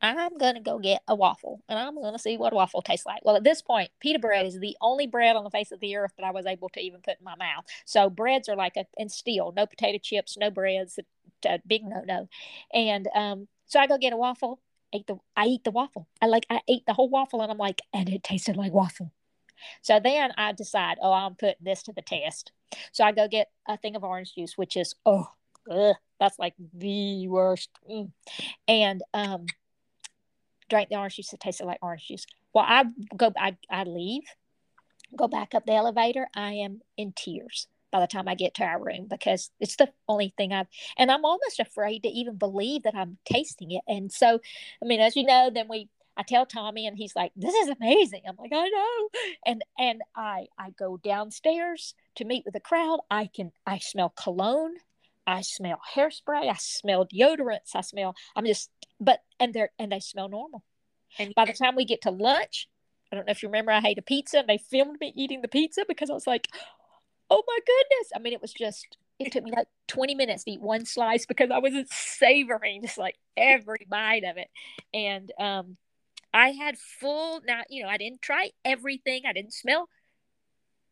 i'm gonna go get a waffle and i'm gonna see what a waffle tastes like well at this point pita bread is the only bread on the face of the earth that i was able to even put in my mouth so breads are like a and steel no potato chips no breads a big no no and um so i go get a waffle ate the I eat the waffle. I like I ate the whole waffle and I'm like, and it tasted like waffle. So then I decide, oh, I'm putting this to the test. So I go get a thing of orange juice, which is oh, ugh, that's like the worst. Mm. And um, drank the orange juice. It tasted like orange juice. Well, I go, I, I leave, go back up the elevator. I am in tears by the time I get to our room because it's the only thing I've, and I'm almost afraid to even believe that I'm tasting it. And so, I mean, as you know, then we, I tell Tommy and he's like, this is amazing. I'm like, I know. And, and I, I go downstairs to meet with the crowd. I can, I smell cologne. I smell hairspray. I smell deodorants. I smell, I'm just, but, and they're, and they smell normal. And by the time we get to lunch, I don't know if you remember, I ate a pizza and they filmed me eating the pizza because I was like, oh my goodness. I mean, it was just, it took me like 20 minutes to eat one slice because I was savoring just like every bite of it. And um, I had full, now, you know, I didn't try everything, I didn't smell.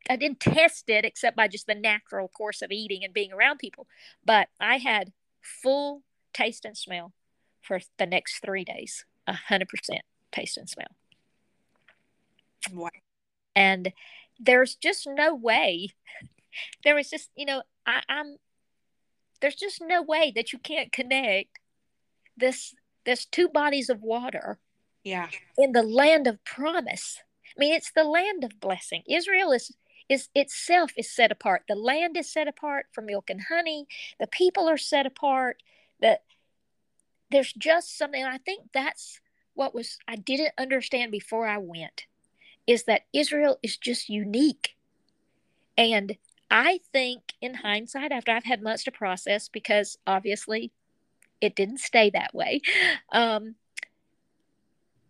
I didn't test it except by just the natural course of eating and being around people. But I had full taste and smell for the next three days, a hundred percent taste and smell. Wow. And there's just no way. There was just, you know, I, I'm there's just no way that you can't connect this this two bodies of water yeah in the land of promise i mean it's the land of blessing israel is is itself is set apart the land is set apart for milk and honey the people are set apart that there's just something i think that's what was i didn't understand before i went is that Israel is just unique. And I think, in hindsight, after I've had months to process, because obviously it didn't stay that way. Um,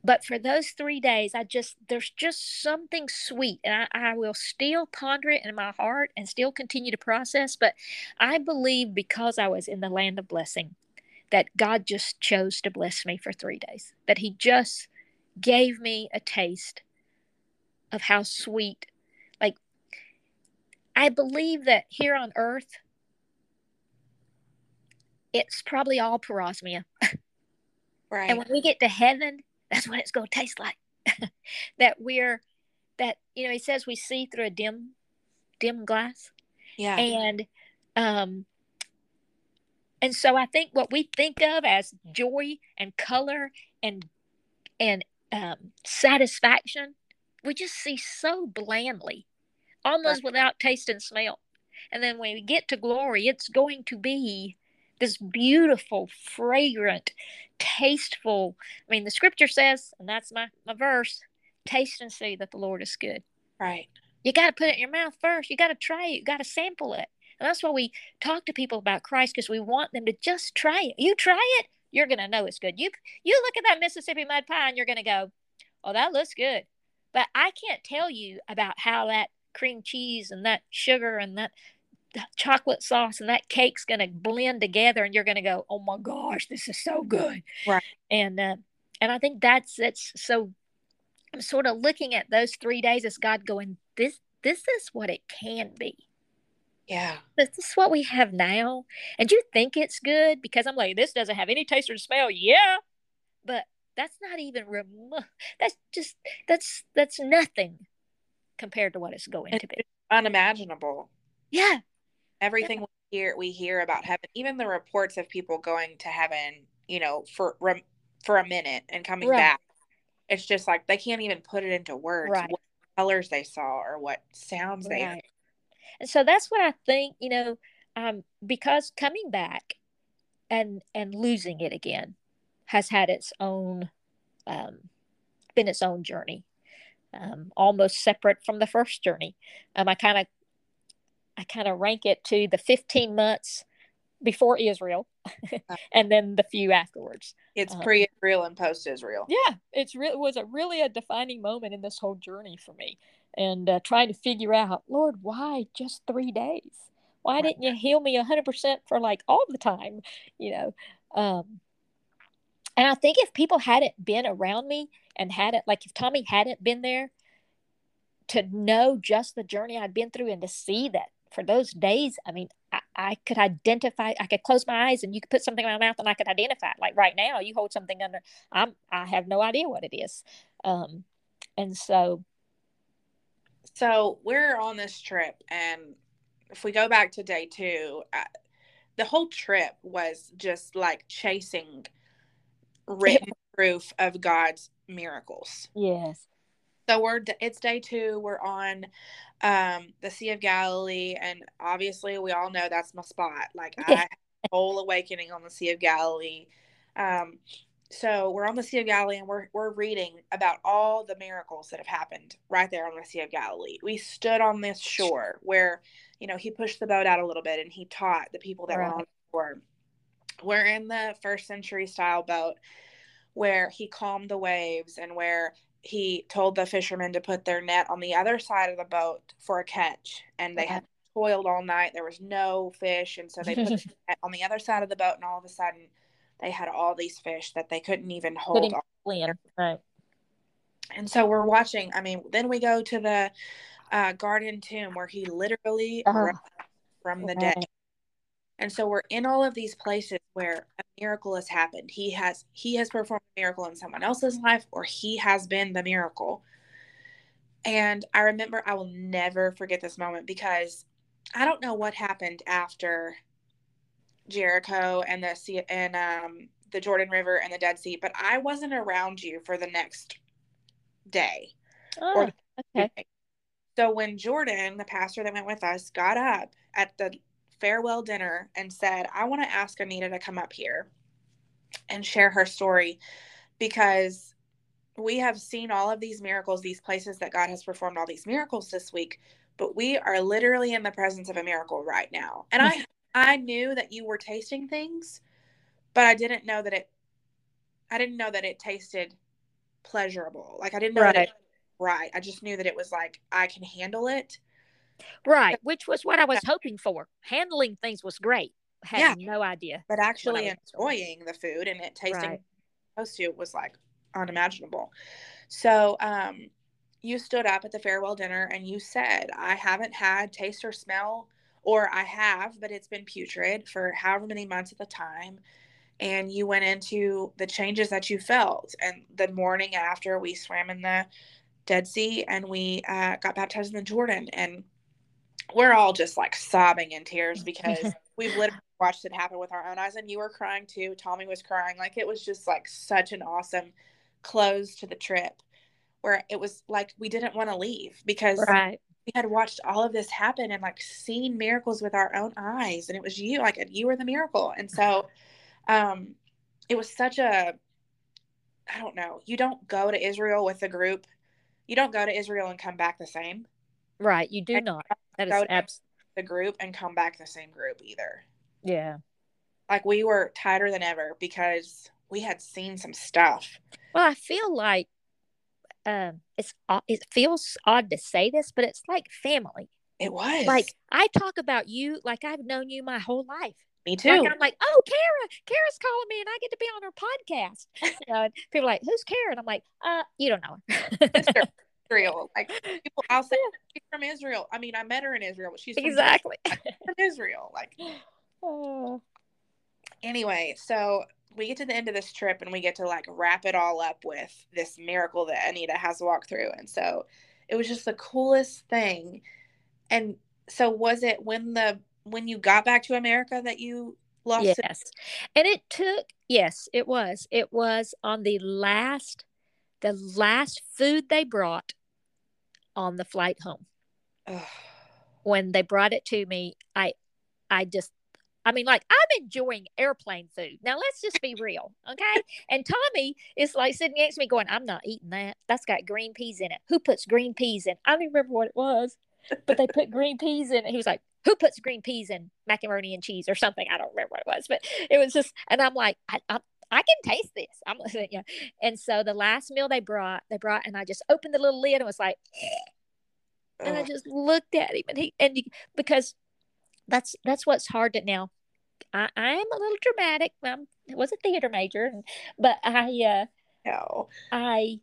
but for those three days, I just, there's just something sweet. And I, I will still ponder it in my heart and still continue to process. But I believe because I was in the land of blessing, that God just chose to bless me for three days, that He just gave me a taste of how sweet like i believe that here on earth it's probably all parosmia. Right. and when we get to heaven that's what it's going to taste like. That we're that you know he says we see through a dim dim glass. Yeah. And um and so i think what we think of as joy and color and and um, satisfaction we just see so blandly, almost without taste and smell. And then when we get to glory, it's going to be this beautiful, fragrant, tasteful. I mean, the scripture says, and that's my, my verse taste and see that the Lord is good. Right. You got to put it in your mouth first. You got to try it. You got to sample it. And that's why we talk to people about Christ because we want them to just try it. You try it, you're going to know it's good. You you look at that Mississippi mud pie and you're going to go, "Oh, that looks good." But I can't tell you about how that cream cheese and that sugar and that chocolate sauce and that cake's going to blend together and you're going to go oh my gosh this is so good right and uh, and i think that's that's so i'm sort of looking at those three days as god going this this is what it can be yeah this, this is what we have now and you think it's good because i'm like this doesn't have any taste or smell yeah but that's not even remo- that's just that's that's nothing compared to what it's going it's to be unimaginable yeah everything yeah. hear we hear about heaven, even the reports of people going to heaven, you know, for for a minute and coming Right. back. It's just like they can't even put it into words Right. what colors they saw or what sounds they heard. Right. And so that's what I think, you know, um, because coming back and and losing it again has had its own um, been its own journey, um, almost separate from the first journey. Um, I kind of I kind of rank it to the 15 months before Israel, and then the few afterwards. It's Uh-huh. pre-Israel and post-Israel. Yeah, it's really was a really a defining moment in this whole journey for me, and uh, trying to figure out, Lord, why just three days? Why didn't you heal me hundred percent for like all the time? You know, um, and I think if people hadn't been around me and hadn't like if Tommy hadn't been there to know just the journey I'd been through and to see that for those days, I mean, I, I could identify. I could close my eyes and you could put something in my mouth and I could identify it. Like right now, you hold something under. I'm. I have no idea what it is. Um, and so So we're on this trip, and if we go back to day two, uh, the whole trip was just like chasing written proof of God's miracles. yes, So we're it's day two. We're on um, the Sea of Galilee, and obviously we all know that's my spot. Like I had a whole awakening on the Sea of Galilee. Um, so we're on the Sea of Galilee, and we're we're reading about all the miracles that have happened right there on the Sea of Galilee. We stood on this shore where you know he pushed the boat out a little bit, and he taught the people that were on Right. the shore. We're in the first century style boat where he calmed the waves and where he told the fishermen to put their net on the other side of the boat for a catch and they had toiled all night there was no fish and so they put the net on the other side of the boat and all of a sudden they had all these fish that they couldn't even hold Couldn't- on. Right? and so we're watching i mean then we go to the uh, garden tomb where he literally rose from the dead and so we're in all of these places where a miracle has happened. He has he has performed a miracle in someone else's life or he has been the miracle. And I remember I will never forget this moment because I don't know what happened after Jericho and the sea and um the Jordan River and the Dead Sea, but I wasn't around you for the next day. Oh, okay. So when Jordan, the pastor that went with us, got up at the farewell dinner and said, I want to ask Anita to come up here and share her story because we have seen all of these miracles, these places that God has performed all these miracles this week, but we are literally in the presence of a miracle right now. And I I knew that you were tasting things, but I didn't know that it I didn't know that it tasted pleasurable. Like I didn't know that Right. it right. I just knew that it was like I can handle it. Right, which was what I was hoping for. Handling things was great. Had no idea. but actually enjoying the food and it tasting Right. supposed to was like unimaginable. So um you stood up at the farewell dinner and you said, I haven't had taste or smell, or I have, but it's been putrid for however many months at the time. And you went into the changes that you felt. And the morning after, we swam in the Dead Sea and we uh, got baptized in the Jordan. And we're all just like sobbing in tears because we've literally watched it happen with our own eyes. And you were crying too. Tommy was crying. Like it was just like such an awesome close to the trip where it was like we didn't want to leave because Right. We had watched all of this happen and like seen miracles with our own eyes and it was you like you were the miracle and so um it was such a i don't know you don't go to israel with a group you don't go to israel and come back the same Right. You do I- not. That go is abs- the group and come back the same group either yeah. like we were tighter than ever because we had seen some stuff Well, I feel like um it's it feels odd to say this, but it's like family. it was Like I talk about you like I've known you my whole life. me too Like I'm like, oh, Kara, Kara's calling me, and I get to be on her podcast. You know, and people are like, who's Kara? And I'm like, uh, you don't know her. Israel. Like people, I'll say she's from Israel. I mean, I met her in Israel, but she's exactly. from Israel. Like Oh, anyway, so we get to the end of this trip and we get to like wrap it all up with this miracle that Anita has walked through, and so it was just the coolest thing. And so, was it when the when you got back to America that you lost yes. it? And it took, yes, it was. It was on the last, the last food they brought on the flight home. Ugh. When they brought it to me, I, I just, I mean, like I'm enjoying airplane food. Now let's just be real, okay? And Tommy is like sitting next to me, going, "I'm not eating that. That's got green peas in it. Who puts green peas in? I don't even remember what it was, but they put green peas in it. He was like, "Who puts green peas in macaroni and cheese or something?" I don't remember what it was, but it was just, and I'm like, I, I, I can taste this. I'm, listening. yeah. And so the last meal they brought, they brought, and I just opened the little lid and was like, and I just looked at him, and he, and you, because that's that's what's hard to now. I, I am a little dramatic. I'm, I was a theater major, and, but I, uh, no. I,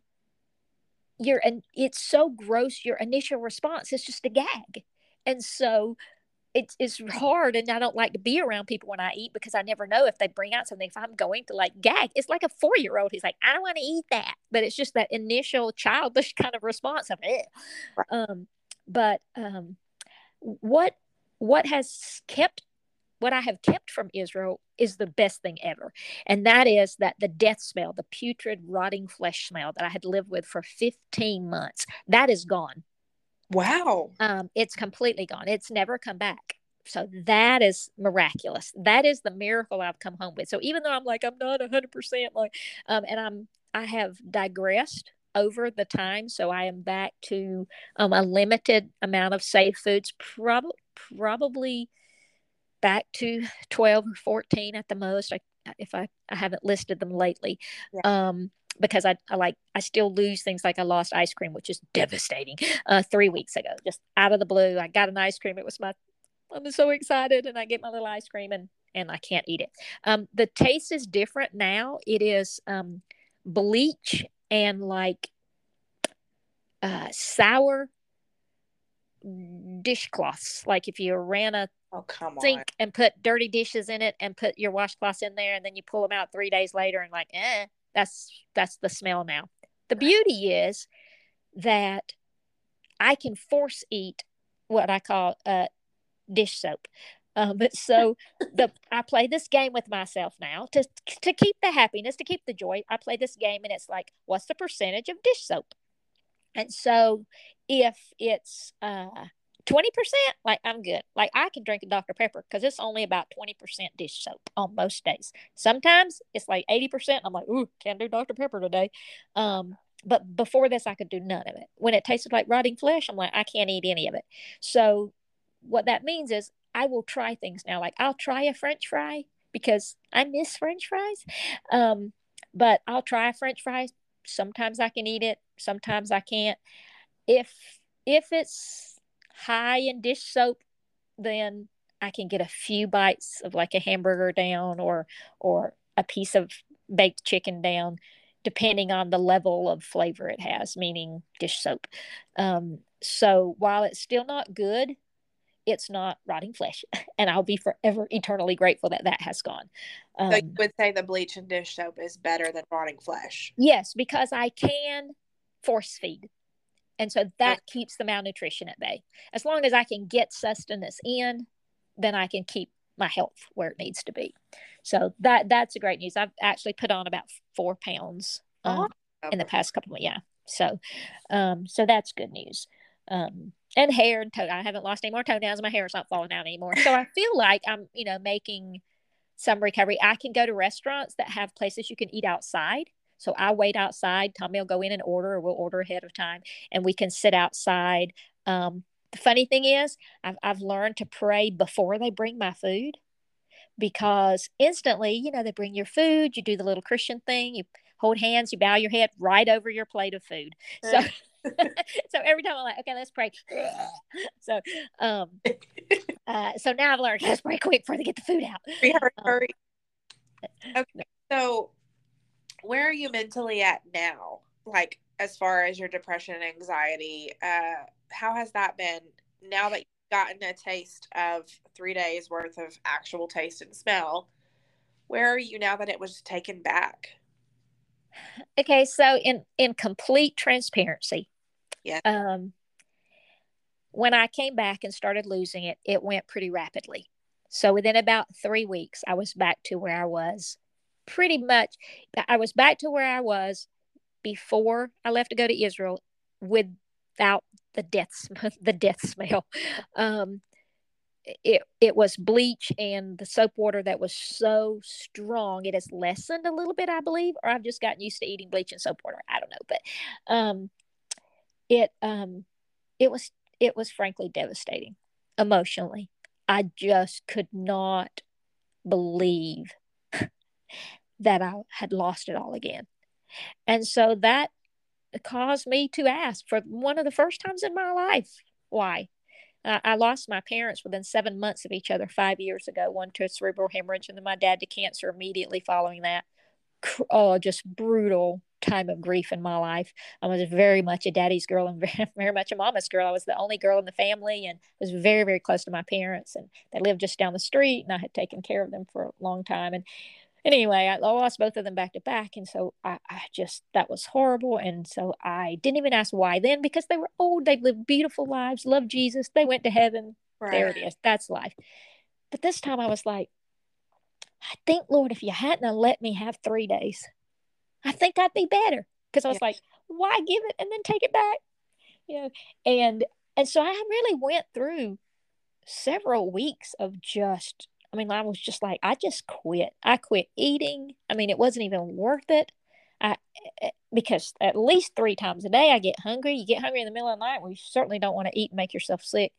you're, and it's so gross. Your initial response is just a gag, and so it's it's hard. And I don't like to be around people when I eat because I never know if they bring out something. If I'm going to like gag, it's like a four year old. He's like, I don't want to eat that, but it's just that initial childish kind of response of it. Right. Um, but um, what what has kept what I have kept from Israel is the best thing ever. And that is that the death smell, the putrid, rotting flesh smell that I had lived with for 15 months, that is gone. Wow. Um, it's completely gone. It's never come back. So that is miraculous. That is the miracle I've come home with. So even though I'm like, I'm not 100% like, um, and I'm, I have digressed over the time. So I am back to um, a limited amount of safe foods, prob- probably back to 12 or 14 at the most. I, if I, I haven't listed them lately Yeah. um because I, I like i still lose things like i lost ice cream which is devastating. Uh three weeks ago just out of the blue i got an ice cream. It was my i'm so excited and i get my little ice cream and and i can't eat it. Um the taste is different now. It is um bleach and like uh sour dishcloths. Like if you ran a Oh, come on. sink and put dirty dishes in it and put your washcloths in there and then you pull them out three days later and like eh that's that's the smell now. The beauty is that i can force eat what i call uh, dish soap. Um, but so the i play this game with myself now to to keep the happiness to keep the joy. I play this game and it's like what's the percentage of dish soap and so if it's uh 20%, like I'm good. Like I can drink a Dr. Pepper because it's only about 20% dish soap on most days. Sometimes it's like 80%. I'm like, ooh, can't do Dr. Pepper today. Um, but before this, I could do none of it. When it tasted like rotting flesh, I'm like, I can't eat any of it. So what that means is I will try things now. Like I'll try a French fry because I miss French fries. Um, but I'll try a French fry. Sometimes I can eat it. Sometimes I can't. If if it's high in dish soap, then I can get a few bites of like a hamburger down or or a piece of baked chicken down, depending on the level of flavor it has, meaning dish soap. Um, so while it's still not good, it's not rotting flesh, and I'll be forever eternally grateful that that has gone. Um, so you would say the bleach and dish soap is better than rotting flesh. Yes, because I can force feed. And so that keeps the malnutrition at bay. As long as I can get sustenance in, then I can keep my health where it needs to be. So that that's a great news. I've actually put on about four pounds um, in the past couple of yeah. So um so that's good news. Um and hair and toe I haven't lost any more toenails, my hair is not falling out anymore. So I feel like I'm, you know, making some recovery. I can go to restaurants that have places you can eat outside. So I wait outside. Tommy will go in and order, or we'll order ahead of time, and we can sit outside. Um, the funny thing is, I've, I've learned to pray before they bring my food because instantly, you know, they bring your food, you do the little Christian thing, you hold hands, you bow your head right over your plate of food. So, so every time I'm like, okay, let's pray. So, um, uh, so now I've learned let's pray quick before they get the food out. Hurry, hurry, Um. Okay, so where are you mentally at now? Like as far as your depression and anxiety, uh, how has that been now that you've gotten a taste of three days worth of actual taste and smell? Where are you now that it was taken back? okay so in in complete transparency Yeah. um when i came back and started losing it it went pretty rapidly So within about three weeks, I was back to where I was pretty much. I was back to where I was before I left to go to Israel without the death the death smell. Um, it it was bleach and the soap water that was so strong it has lessened a little bit i believe or i've just gotten used to eating bleach and soap water i don't know but um it um it was it was frankly devastating emotionally i just could not believe that i had lost it all again and so that caused me to ask for one of the first times in my life why uh, I lost my parents within seven months of each other five years ago, one to a cerebral hemorrhage, and then my dad to cancer immediately following that. Oh, just brutal time of grief in my life. I was very much a daddy's girl and very, very much a mama's girl. I was the only girl in the family and was very, very close to my parents. And they lived just down the street, and I had taken care of them for a long time. And anyway, I lost both of them back to back. And so I, I, just, that was horrible. And so I didn't even ask why then because they were old. They lived beautiful lives, loved Jesus. They went to heaven. Right. There it is. That's life. But this time I was like, I think, Lord, if you hadn't let me have three days, I think I'd be better. Because I was yeah. like, why give it and then take it back? You know, and and so I really went through several weeks of just I mean, I was just like, I just quit. I quit eating. I mean, it wasn't even worth it. I eh, because at least three times a day I get hungry. You get hungry in the middle of the night. Well, you certainly don't want to eat and make yourself sick.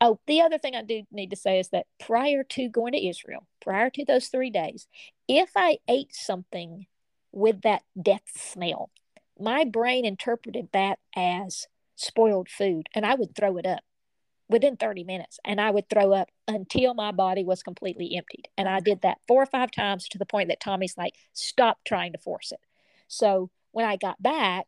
Oh, the other thing I do need to say is that prior to going to Israel, prior to those three days, if I ate something with that death smell, my brain interpreted that as spoiled food and I would throw it up within 30 minutes and I would throw up until my body was completely emptied. And I did that four or five times to the point that Tommy's like, stop trying to force it. So when I got back,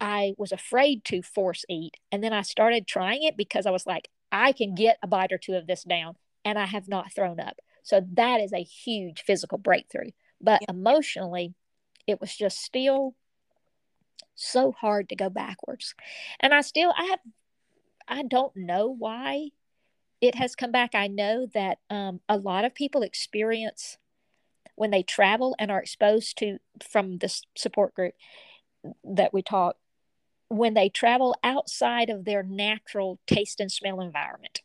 I was afraid to force eat. And then I started trying it because I was like, I can get a bite or two of this down and I have not thrown up. So that is a huge physical breakthrough. But yeah. emotionally, it was just still so hard to go backwards. And I still I have I don't know why it has come back. I know that um, a lot of people experience when they travel and are exposed to from this support group that we talk when they travel outside of their natural taste and smell environment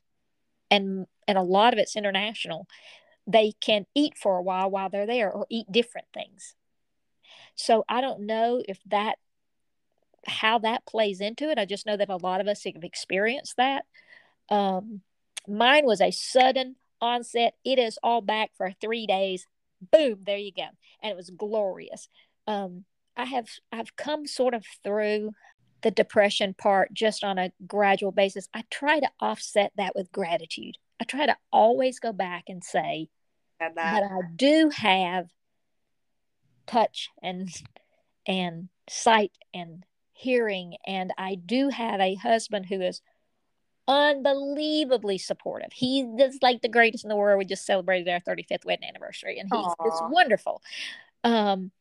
and and a lot of it's international they can eat for a while while they're there or eat different things so i don't know if that how that plays into it. I just know that a lot of us have experienced that. Um, mine was a sudden onset. It is all back for three days. Boom, there you go, and it was glorious. Um, I have I've come sort of through the depression part just on a gradual basis. I try to offset that with gratitude. I try to always go back and say that. that I do have touch and and sight and hearing. And I do have a husband who is unbelievably supportive. He is like the greatest in the world. We just celebrated our 35th wedding anniversary, and he's Aww. it's wonderful. Um,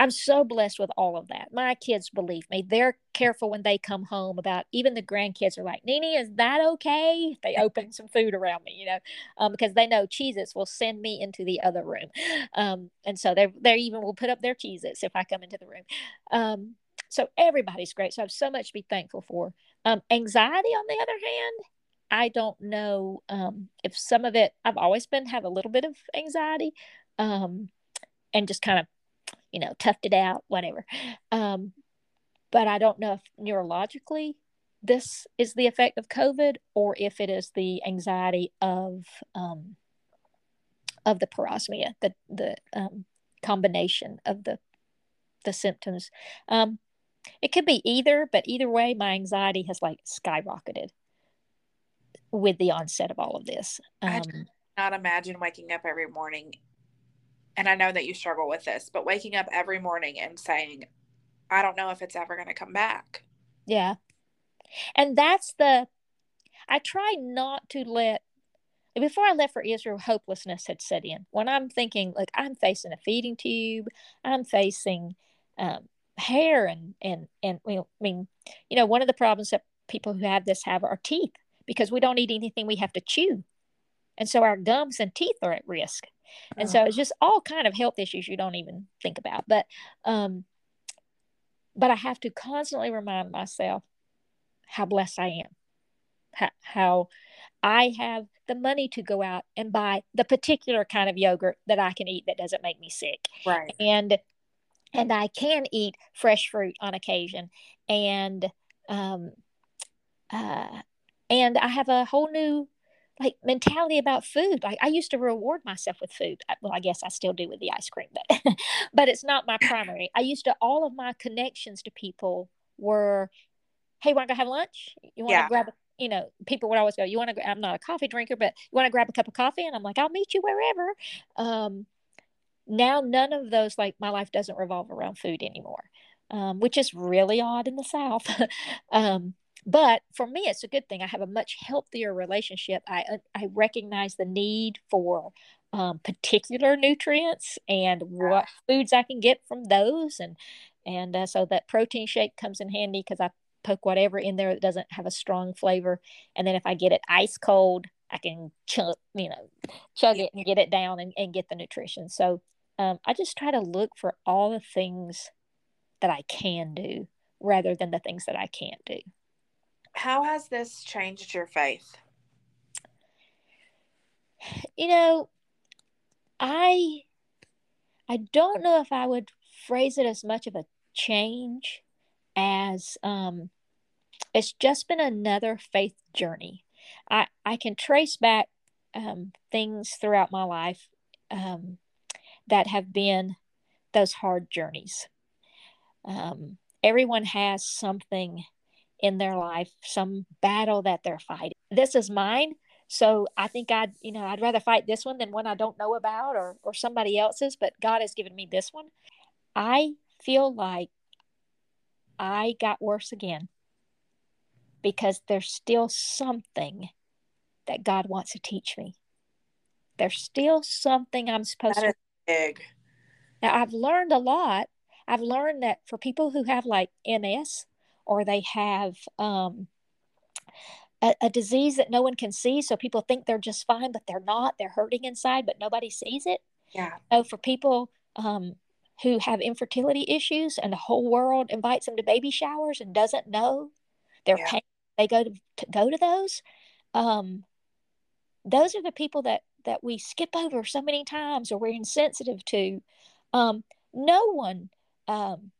I'm so blessed with all of that. My kids believe me. They're careful when they come home about even the grandkids are like, Nini, is that okay? They open some food around me, you know, um, because they know Cheez-Its will send me into the other room. Um, and so they they even will put up their Cheez-Its if I come into the room. Um, so everybody's great. So I have so much to be thankful for. Um, anxiety, on the other hand, I don't know um, if some of it. I've always been have a little bit of anxiety, um, and just kind of, you know, toughed it out, whatever. Um, but I don't know if neurologically this is the effect of COVID or if it is the anxiety of um, of the parosmia, the the um, combination of the the symptoms. Um, it could be either, but either way, my anxiety has like skyrocketed with the onset of all of this. Um, I cannot imagine waking up every morning, and I know that you struggle with this, but waking up every morning and saying, I don't know if it's ever going to come back. Yeah. And that's the, I try not to let, before I left for Israel, hopelessness had set in. When I'm thinking, like, I'm facing a feeding tube, I'm facing um, hair and and and we, I mean, you know, one of the problems that people who have this have are teeth because we don't eat anything we have to chew. and so our gums and teeth are at risk and Oh. so it's just all kind of health issues you don't even think about but um but i have to constantly remind myself how blessed i am how, how i have the money to go out and buy the particular kind of yogurt that i can eat that doesn't make me sick Right. and and I can eat fresh fruit on occasion, and um, uh, and I have a whole new like mentality about food. Like I used to reward myself with food. Well, I guess I still do with the ice cream, but but it's not my primary. I used to all of my connections to people were, hey, want to go have lunch? You want to Yeah. grab a you know, people would always go, "You want to?" I'm not a coffee drinker, but you want to grab a cup of coffee? And I'm like, "I'll meet you wherever." Um, now none of those like my life doesn't revolve around food anymore um, which is really odd in the south. Um, but for me it's a good thing. I have a much healthier relationship. I i recognize the need for um, particular nutrients and what foods i can get from those. And and uh, so that protein shake comes in handy because i poke whatever in there that doesn't have a strong flavor. And then if i get it ice cold i can chug you know chug it and get it down and, and get the nutrition. So um, I just try to look for all the things that I can do rather than the things that I can't do. How has this changed your faith? You know, I I don't know if I would phrase it as much of a change as um, it's just been another faith journey. I I can trace back um, things throughout my life um, that have been those hard journeys. Um, everyone has something in their life, some battle that they're fighting. This is mine. So I think I'd, you know, I'd rather fight this one than one I don't know about or or somebody else's, but God has given me this one. I feel like I got worse again because there's still something that God wants to teach me. There's still something I'm supposed That to big. now, I've learned a lot. I've learned that for people who have like MS or they have um, a, a disease that no one can see, so people think they're just fine, but they're not. They're hurting inside, but nobody sees it. Yeah. So for people um, who have infertility issues and the whole world invites them to baby showers and doesn't know they're Yeah. paying, they go to, to go to those. Um, those are the people that that we skip over so many times or we're insensitive to. Um, no one um,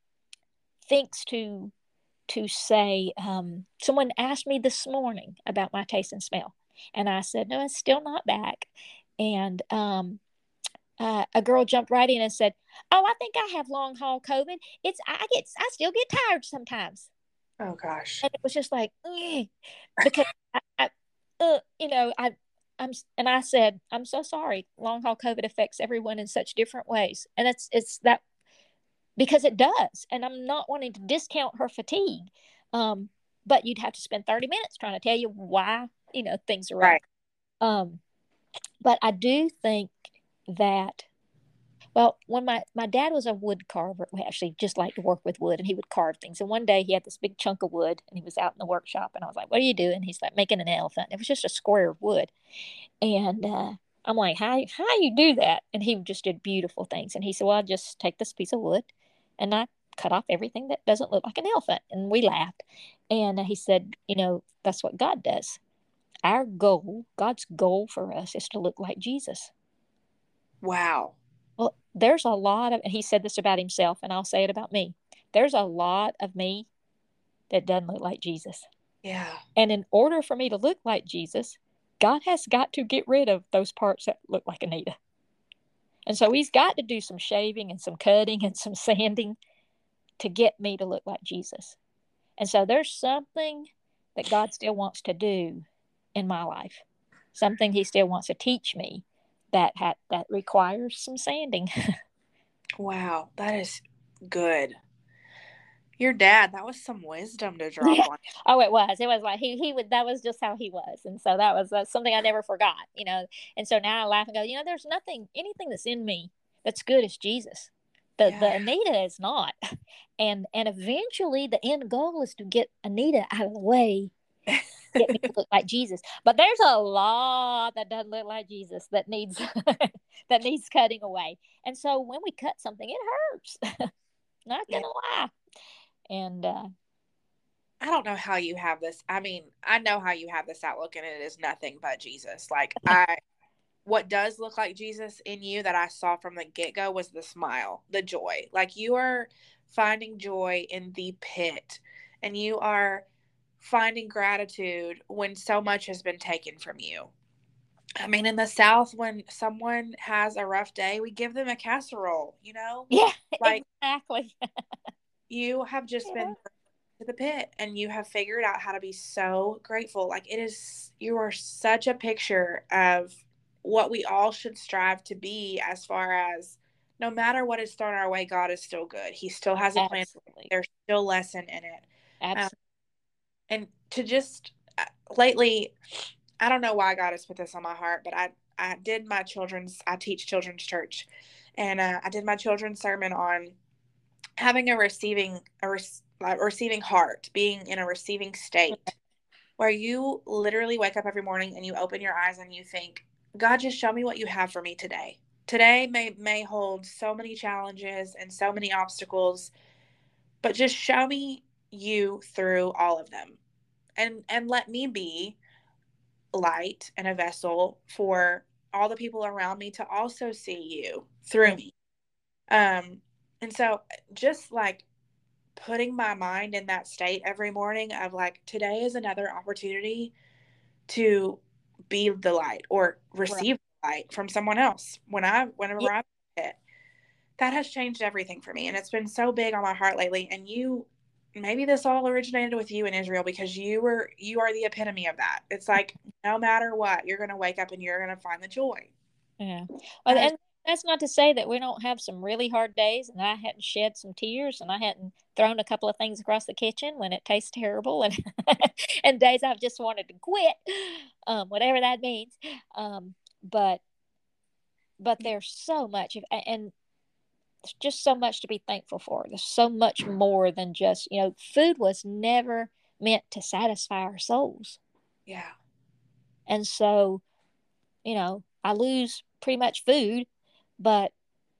thinks to to say. Um, someone asked me this morning about my taste and smell, and I said, "No, it's still not back." And um, uh, a girl jumped right in and said, "Oh, I think I have long haul COVID. It's I get I still get tired sometimes." Oh gosh. and it was just like because I, I uh, you know I I'm and I said I'm so sorry. Long haul COVID affects everyone in such different ways. And it's it's that because it does and I'm not wanting to discount her fatigue um but you'd have to spend 30 minutes trying to tell you why you know things are Right. um but I do think that well, when my, my dad was a wood carver, we actually just liked to work with wood and he would carve things. And one day he had this big chunk of wood and he was out in the workshop and I was like, What are you doing? He's like, making an elephant. It was just a square of wood. And uh, I'm like, How how you do that? And he just did beautiful things. And he said, Well, I just take this piece of wood and I cut off everything that doesn't look like an elephant. And we laughed. And uh, he said, You know, that's what God does. Our goal, God's goal for us is to look like Jesus. Wow. There's a lot of, and he said this about himself, and I'll say it about me. There's a lot of me that doesn't look like Jesus. Yeah. And in order for me to look like Jesus, God has got to get rid of those parts that look like Anita. And so he's got to do some shaving and some cutting and some sanding to get me to look like Jesus. And so there's something that God still wants to do in my life, something he still wants to teach me that ha- that requires some sanding. Wow. That is good. Your dad, that was some wisdom to drop Yeah. on. Oh, it was. It was like he he would. That was just how he was, and so that was uh, something I never forgot. You know, and so now I laugh and go, you know, there's nothing, anything that's in me that's good as Jesus. The the Anita is not, and and eventually the end goal is to get Anita out of the way, get me to look like Jesus. But there's a lot that doesn't look like Jesus that needs that needs cutting away. And so when we cut something, it hurts. Not gonna lie. And uh, I don't know how you have this. I mean, I know how you have this outlook, and it is nothing but Jesus. Like I, what does look like Jesus in you that I saw from the get go was the smile, the joy. Like you are finding joy in the pit, and you are finding gratitude when so much has been taken from you. I mean, in the South, when someone has a rough day, we give them a casserole, you know? Yeah, like, exactly. you have just yeah. been to the pit and you have figured out how to be so grateful. Like, it is, you are such a picture of what we all should strive to be as far as no matter what is thrown our way, God is still good. He still has a plan. There's still lesson in it. Absolutely. Um, and to just uh, lately, I don't know why God has put this on my heart, but I I did my children's I teach children's church, and uh, I did my children's sermon on having a receiving a re- receiving heart, being in a receiving state, where you literally wake up every morning and you open your eyes and you think, God, just show me what you have for me today. Today may may hold so many challenges and so many obstacles, but just show me you through all of them and and let me be light and a vessel for all the people around me to also see you through me um and so just like putting my mind in that state every morning of like today is another opportunity to be the light or receive right. light from someone else when i whenever yeah. i it that has changed everything for me and it's been so big on my heart lately and you maybe this all originated with you in Israel because you were you are the epitome of that. It's like no matter what, you're going to wake up and you're going to find the joy. Yeah. Well, and that's not to say that we don't have some really hard days and I hadn't shed some tears and I hadn't thrown a couple of things across the kitchen when it tastes terrible and and days I've just wanted to quit. Um, whatever that means. Um, but but there's so much of and there's just so much to be thankful for. There's so much more than just, you know, food was never meant to satisfy our souls. Yeah. And so, you know, I lose pretty much food, but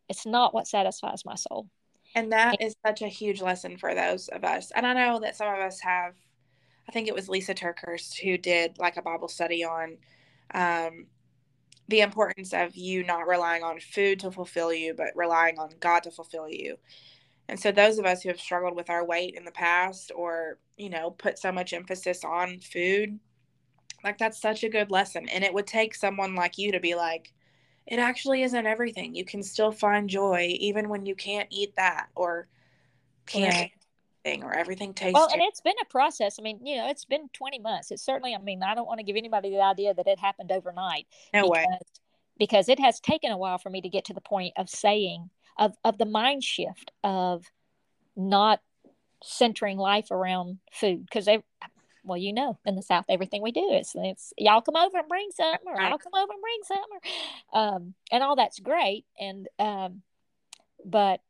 it's not what satisfies my soul. And that is such a huge lesson for those of us. And I know that some of us have, I think it was Lisa TerKeurst who did like a Bible study on um, the importance of you not relying on food to fulfill you, but relying on God to fulfill you. And so, those of us who have struggled with our weight in the past or, you know, put so much emphasis on food, like that's such a good lesson. And it would take someone like you to be like, it actually isn't everything. You can still find joy even when you can't eat that or can't thing or everything tastes. Well, and it's been a process. I mean, you know, it's been 20 months. It's certainly, I mean, I don't want to give anybody the idea that it happened overnight. No because, way. Because it has taken a while for me to get to the point of saying, of, of the mind shift of not centering life around food. Because, they well, you know, in the South, everything we do is it's y'all come over and bring something, or I'll come over and bring something, or, um, and all that's great. And, um, but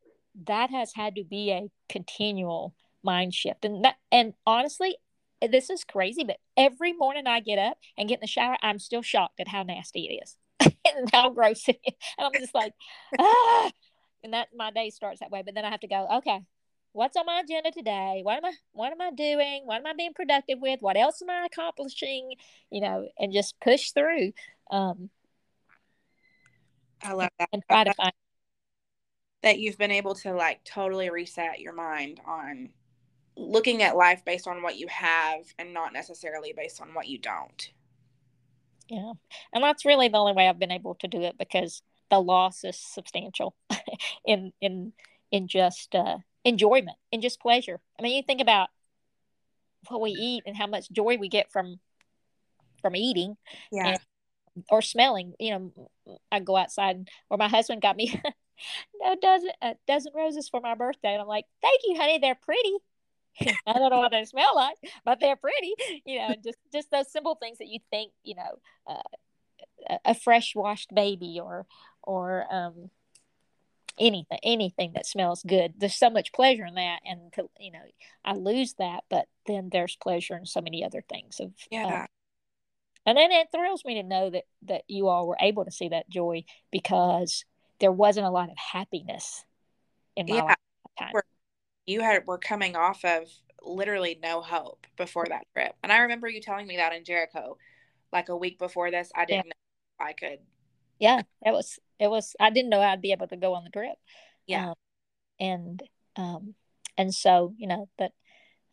that has had to be a continual mind shift. And that and honestly this is crazy but every morning i get up and get in the shower i'm still shocked at how nasty it is and how gross it is. And i'm just like ah. And that my day starts that way but then i have to go okay what's on my agenda today? What am i what am i doing? What am i being productive with? What else am i accomplishing? You know and just push through um i love that. and try to find that you've been able to like totally reset your mind on looking at life based on what you have and not necessarily based on what you don't. Yeah. And that's really the only way I've been able to do it because the loss is substantial in in in just uh enjoyment and just pleasure. I mean, you think about what we eat and how much joy we get from from eating. Yeah. And, or smelling, you know, I go outside or my husband got me no dozen a dozen roses for my birthday. And I'm like, thank you, honey. They're pretty. I don't know what they smell like, but they're pretty. You know, just just those simple things that you think, you know, uh, a, fresh washed baby or or um, anything anything that smells good there's so much pleasure in that and to, you know i lose that but then there's pleasure in so many other things of yeah and then it thrills me to know that that you all were able to see that joy because there wasn't a lot of happiness in my yeah. life you had were coming off of literally no hope before that trip. And i remember you telling me that in jericho like a week before this i didn't yeah. know i could yeah it was it was i didn't know i'd be able to go on the trip. Yeah. Um, and um and so you know but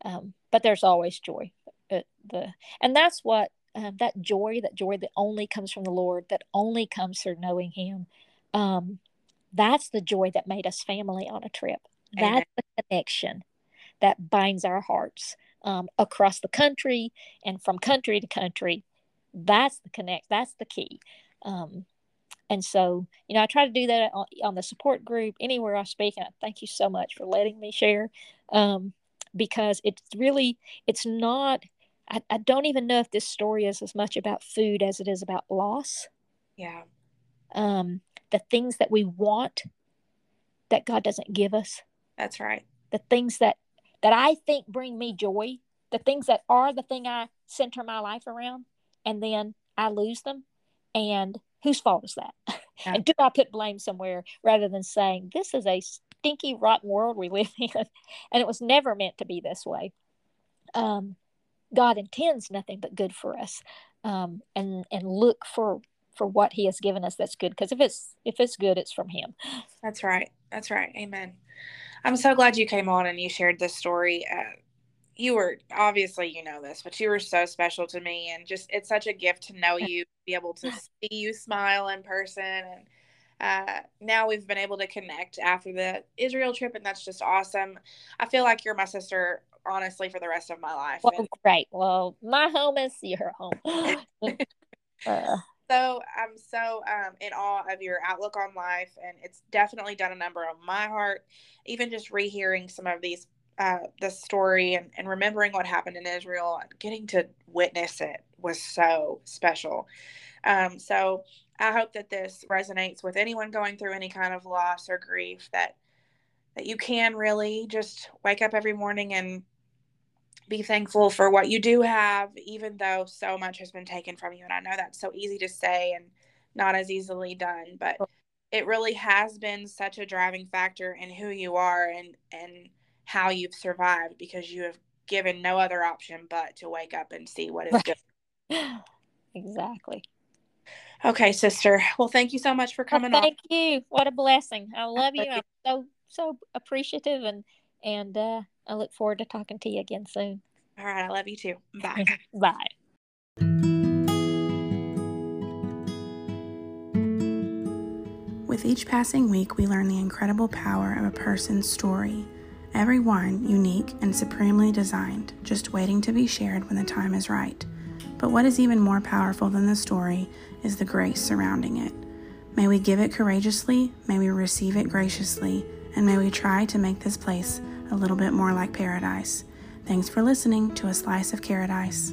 um but there's always joy uh, the and that's what um, that joy that joy that only comes from the lord that only comes through knowing him um that's the joy that made us family on a trip Amen. that's the connection that binds our hearts um, across the country and from country to country that's the connect that's the key um, and so, you know, I try to do that on, on the support group, anywhere I speak. And I thank you so much for letting me share um, because it's really, it's not, I, I don't even know if this story is as much about food as it is about loss. Yeah. Um, the things that we want that God doesn't give us. That's right. The things that that I think bring me joy, the things that are the thing I center my life around, and then I lose them. And whose fault is that? Yeah. and do I put blame somewhere rather than saying this is a stinky, rotten world we live in, and it was never meant to be this way. Um, God intends nothing but good for us, um, and and look for for what He has given us that's good. Because if it's if it's good, it's from Him. That's right. That's right. Amen. I'm so glad you came on and you shared this story. Uh, you were obviously you know this, but you were so special to me, and just it's such a gift to know you, be able to see you smile in person, and uh, now we've been able to connect after the Israel trip, and that's just awesome. I feel like you're my sister, honestly, for the rest of my life. Well, and- great. Well, my home is your home. uh. So I'm so um, in awe of your outlook on life, and it's definitely done a number on my heart. Even just rehearing some of these uh, the story and, and remembering what happened in Israel and getting to witness it was so special. Um, so I hope that this resonates with anyone going through any kind of loss or grief that that you can really just wake up every morning and be thankful for what you do have, even though so much has been taken from you. And I know that's so easy to say and not as easily done, but oh. it really has been such a driving factor in who you are and and how you've survived because you have given no other option but to wake up and see what is good. exactly. Okay, sister. Well, thank you so much for coming well, thank on. you. What a blessing. I love you. I'm so so appreciative and and uh, I look forward to talking to you again soon. All right, I love you too. Bye. Bye. With each passing week, we learn the incredible power of a person's story Every one unique and supremely designed, just waiting to be shared when the time is right. But what is even more powerful than the story is the grace surrounding it. May we give it courageously, may we receive it graciously, and may we try to make this place a little bit more like paradise. Thanks for listening to A Slice of Paradise.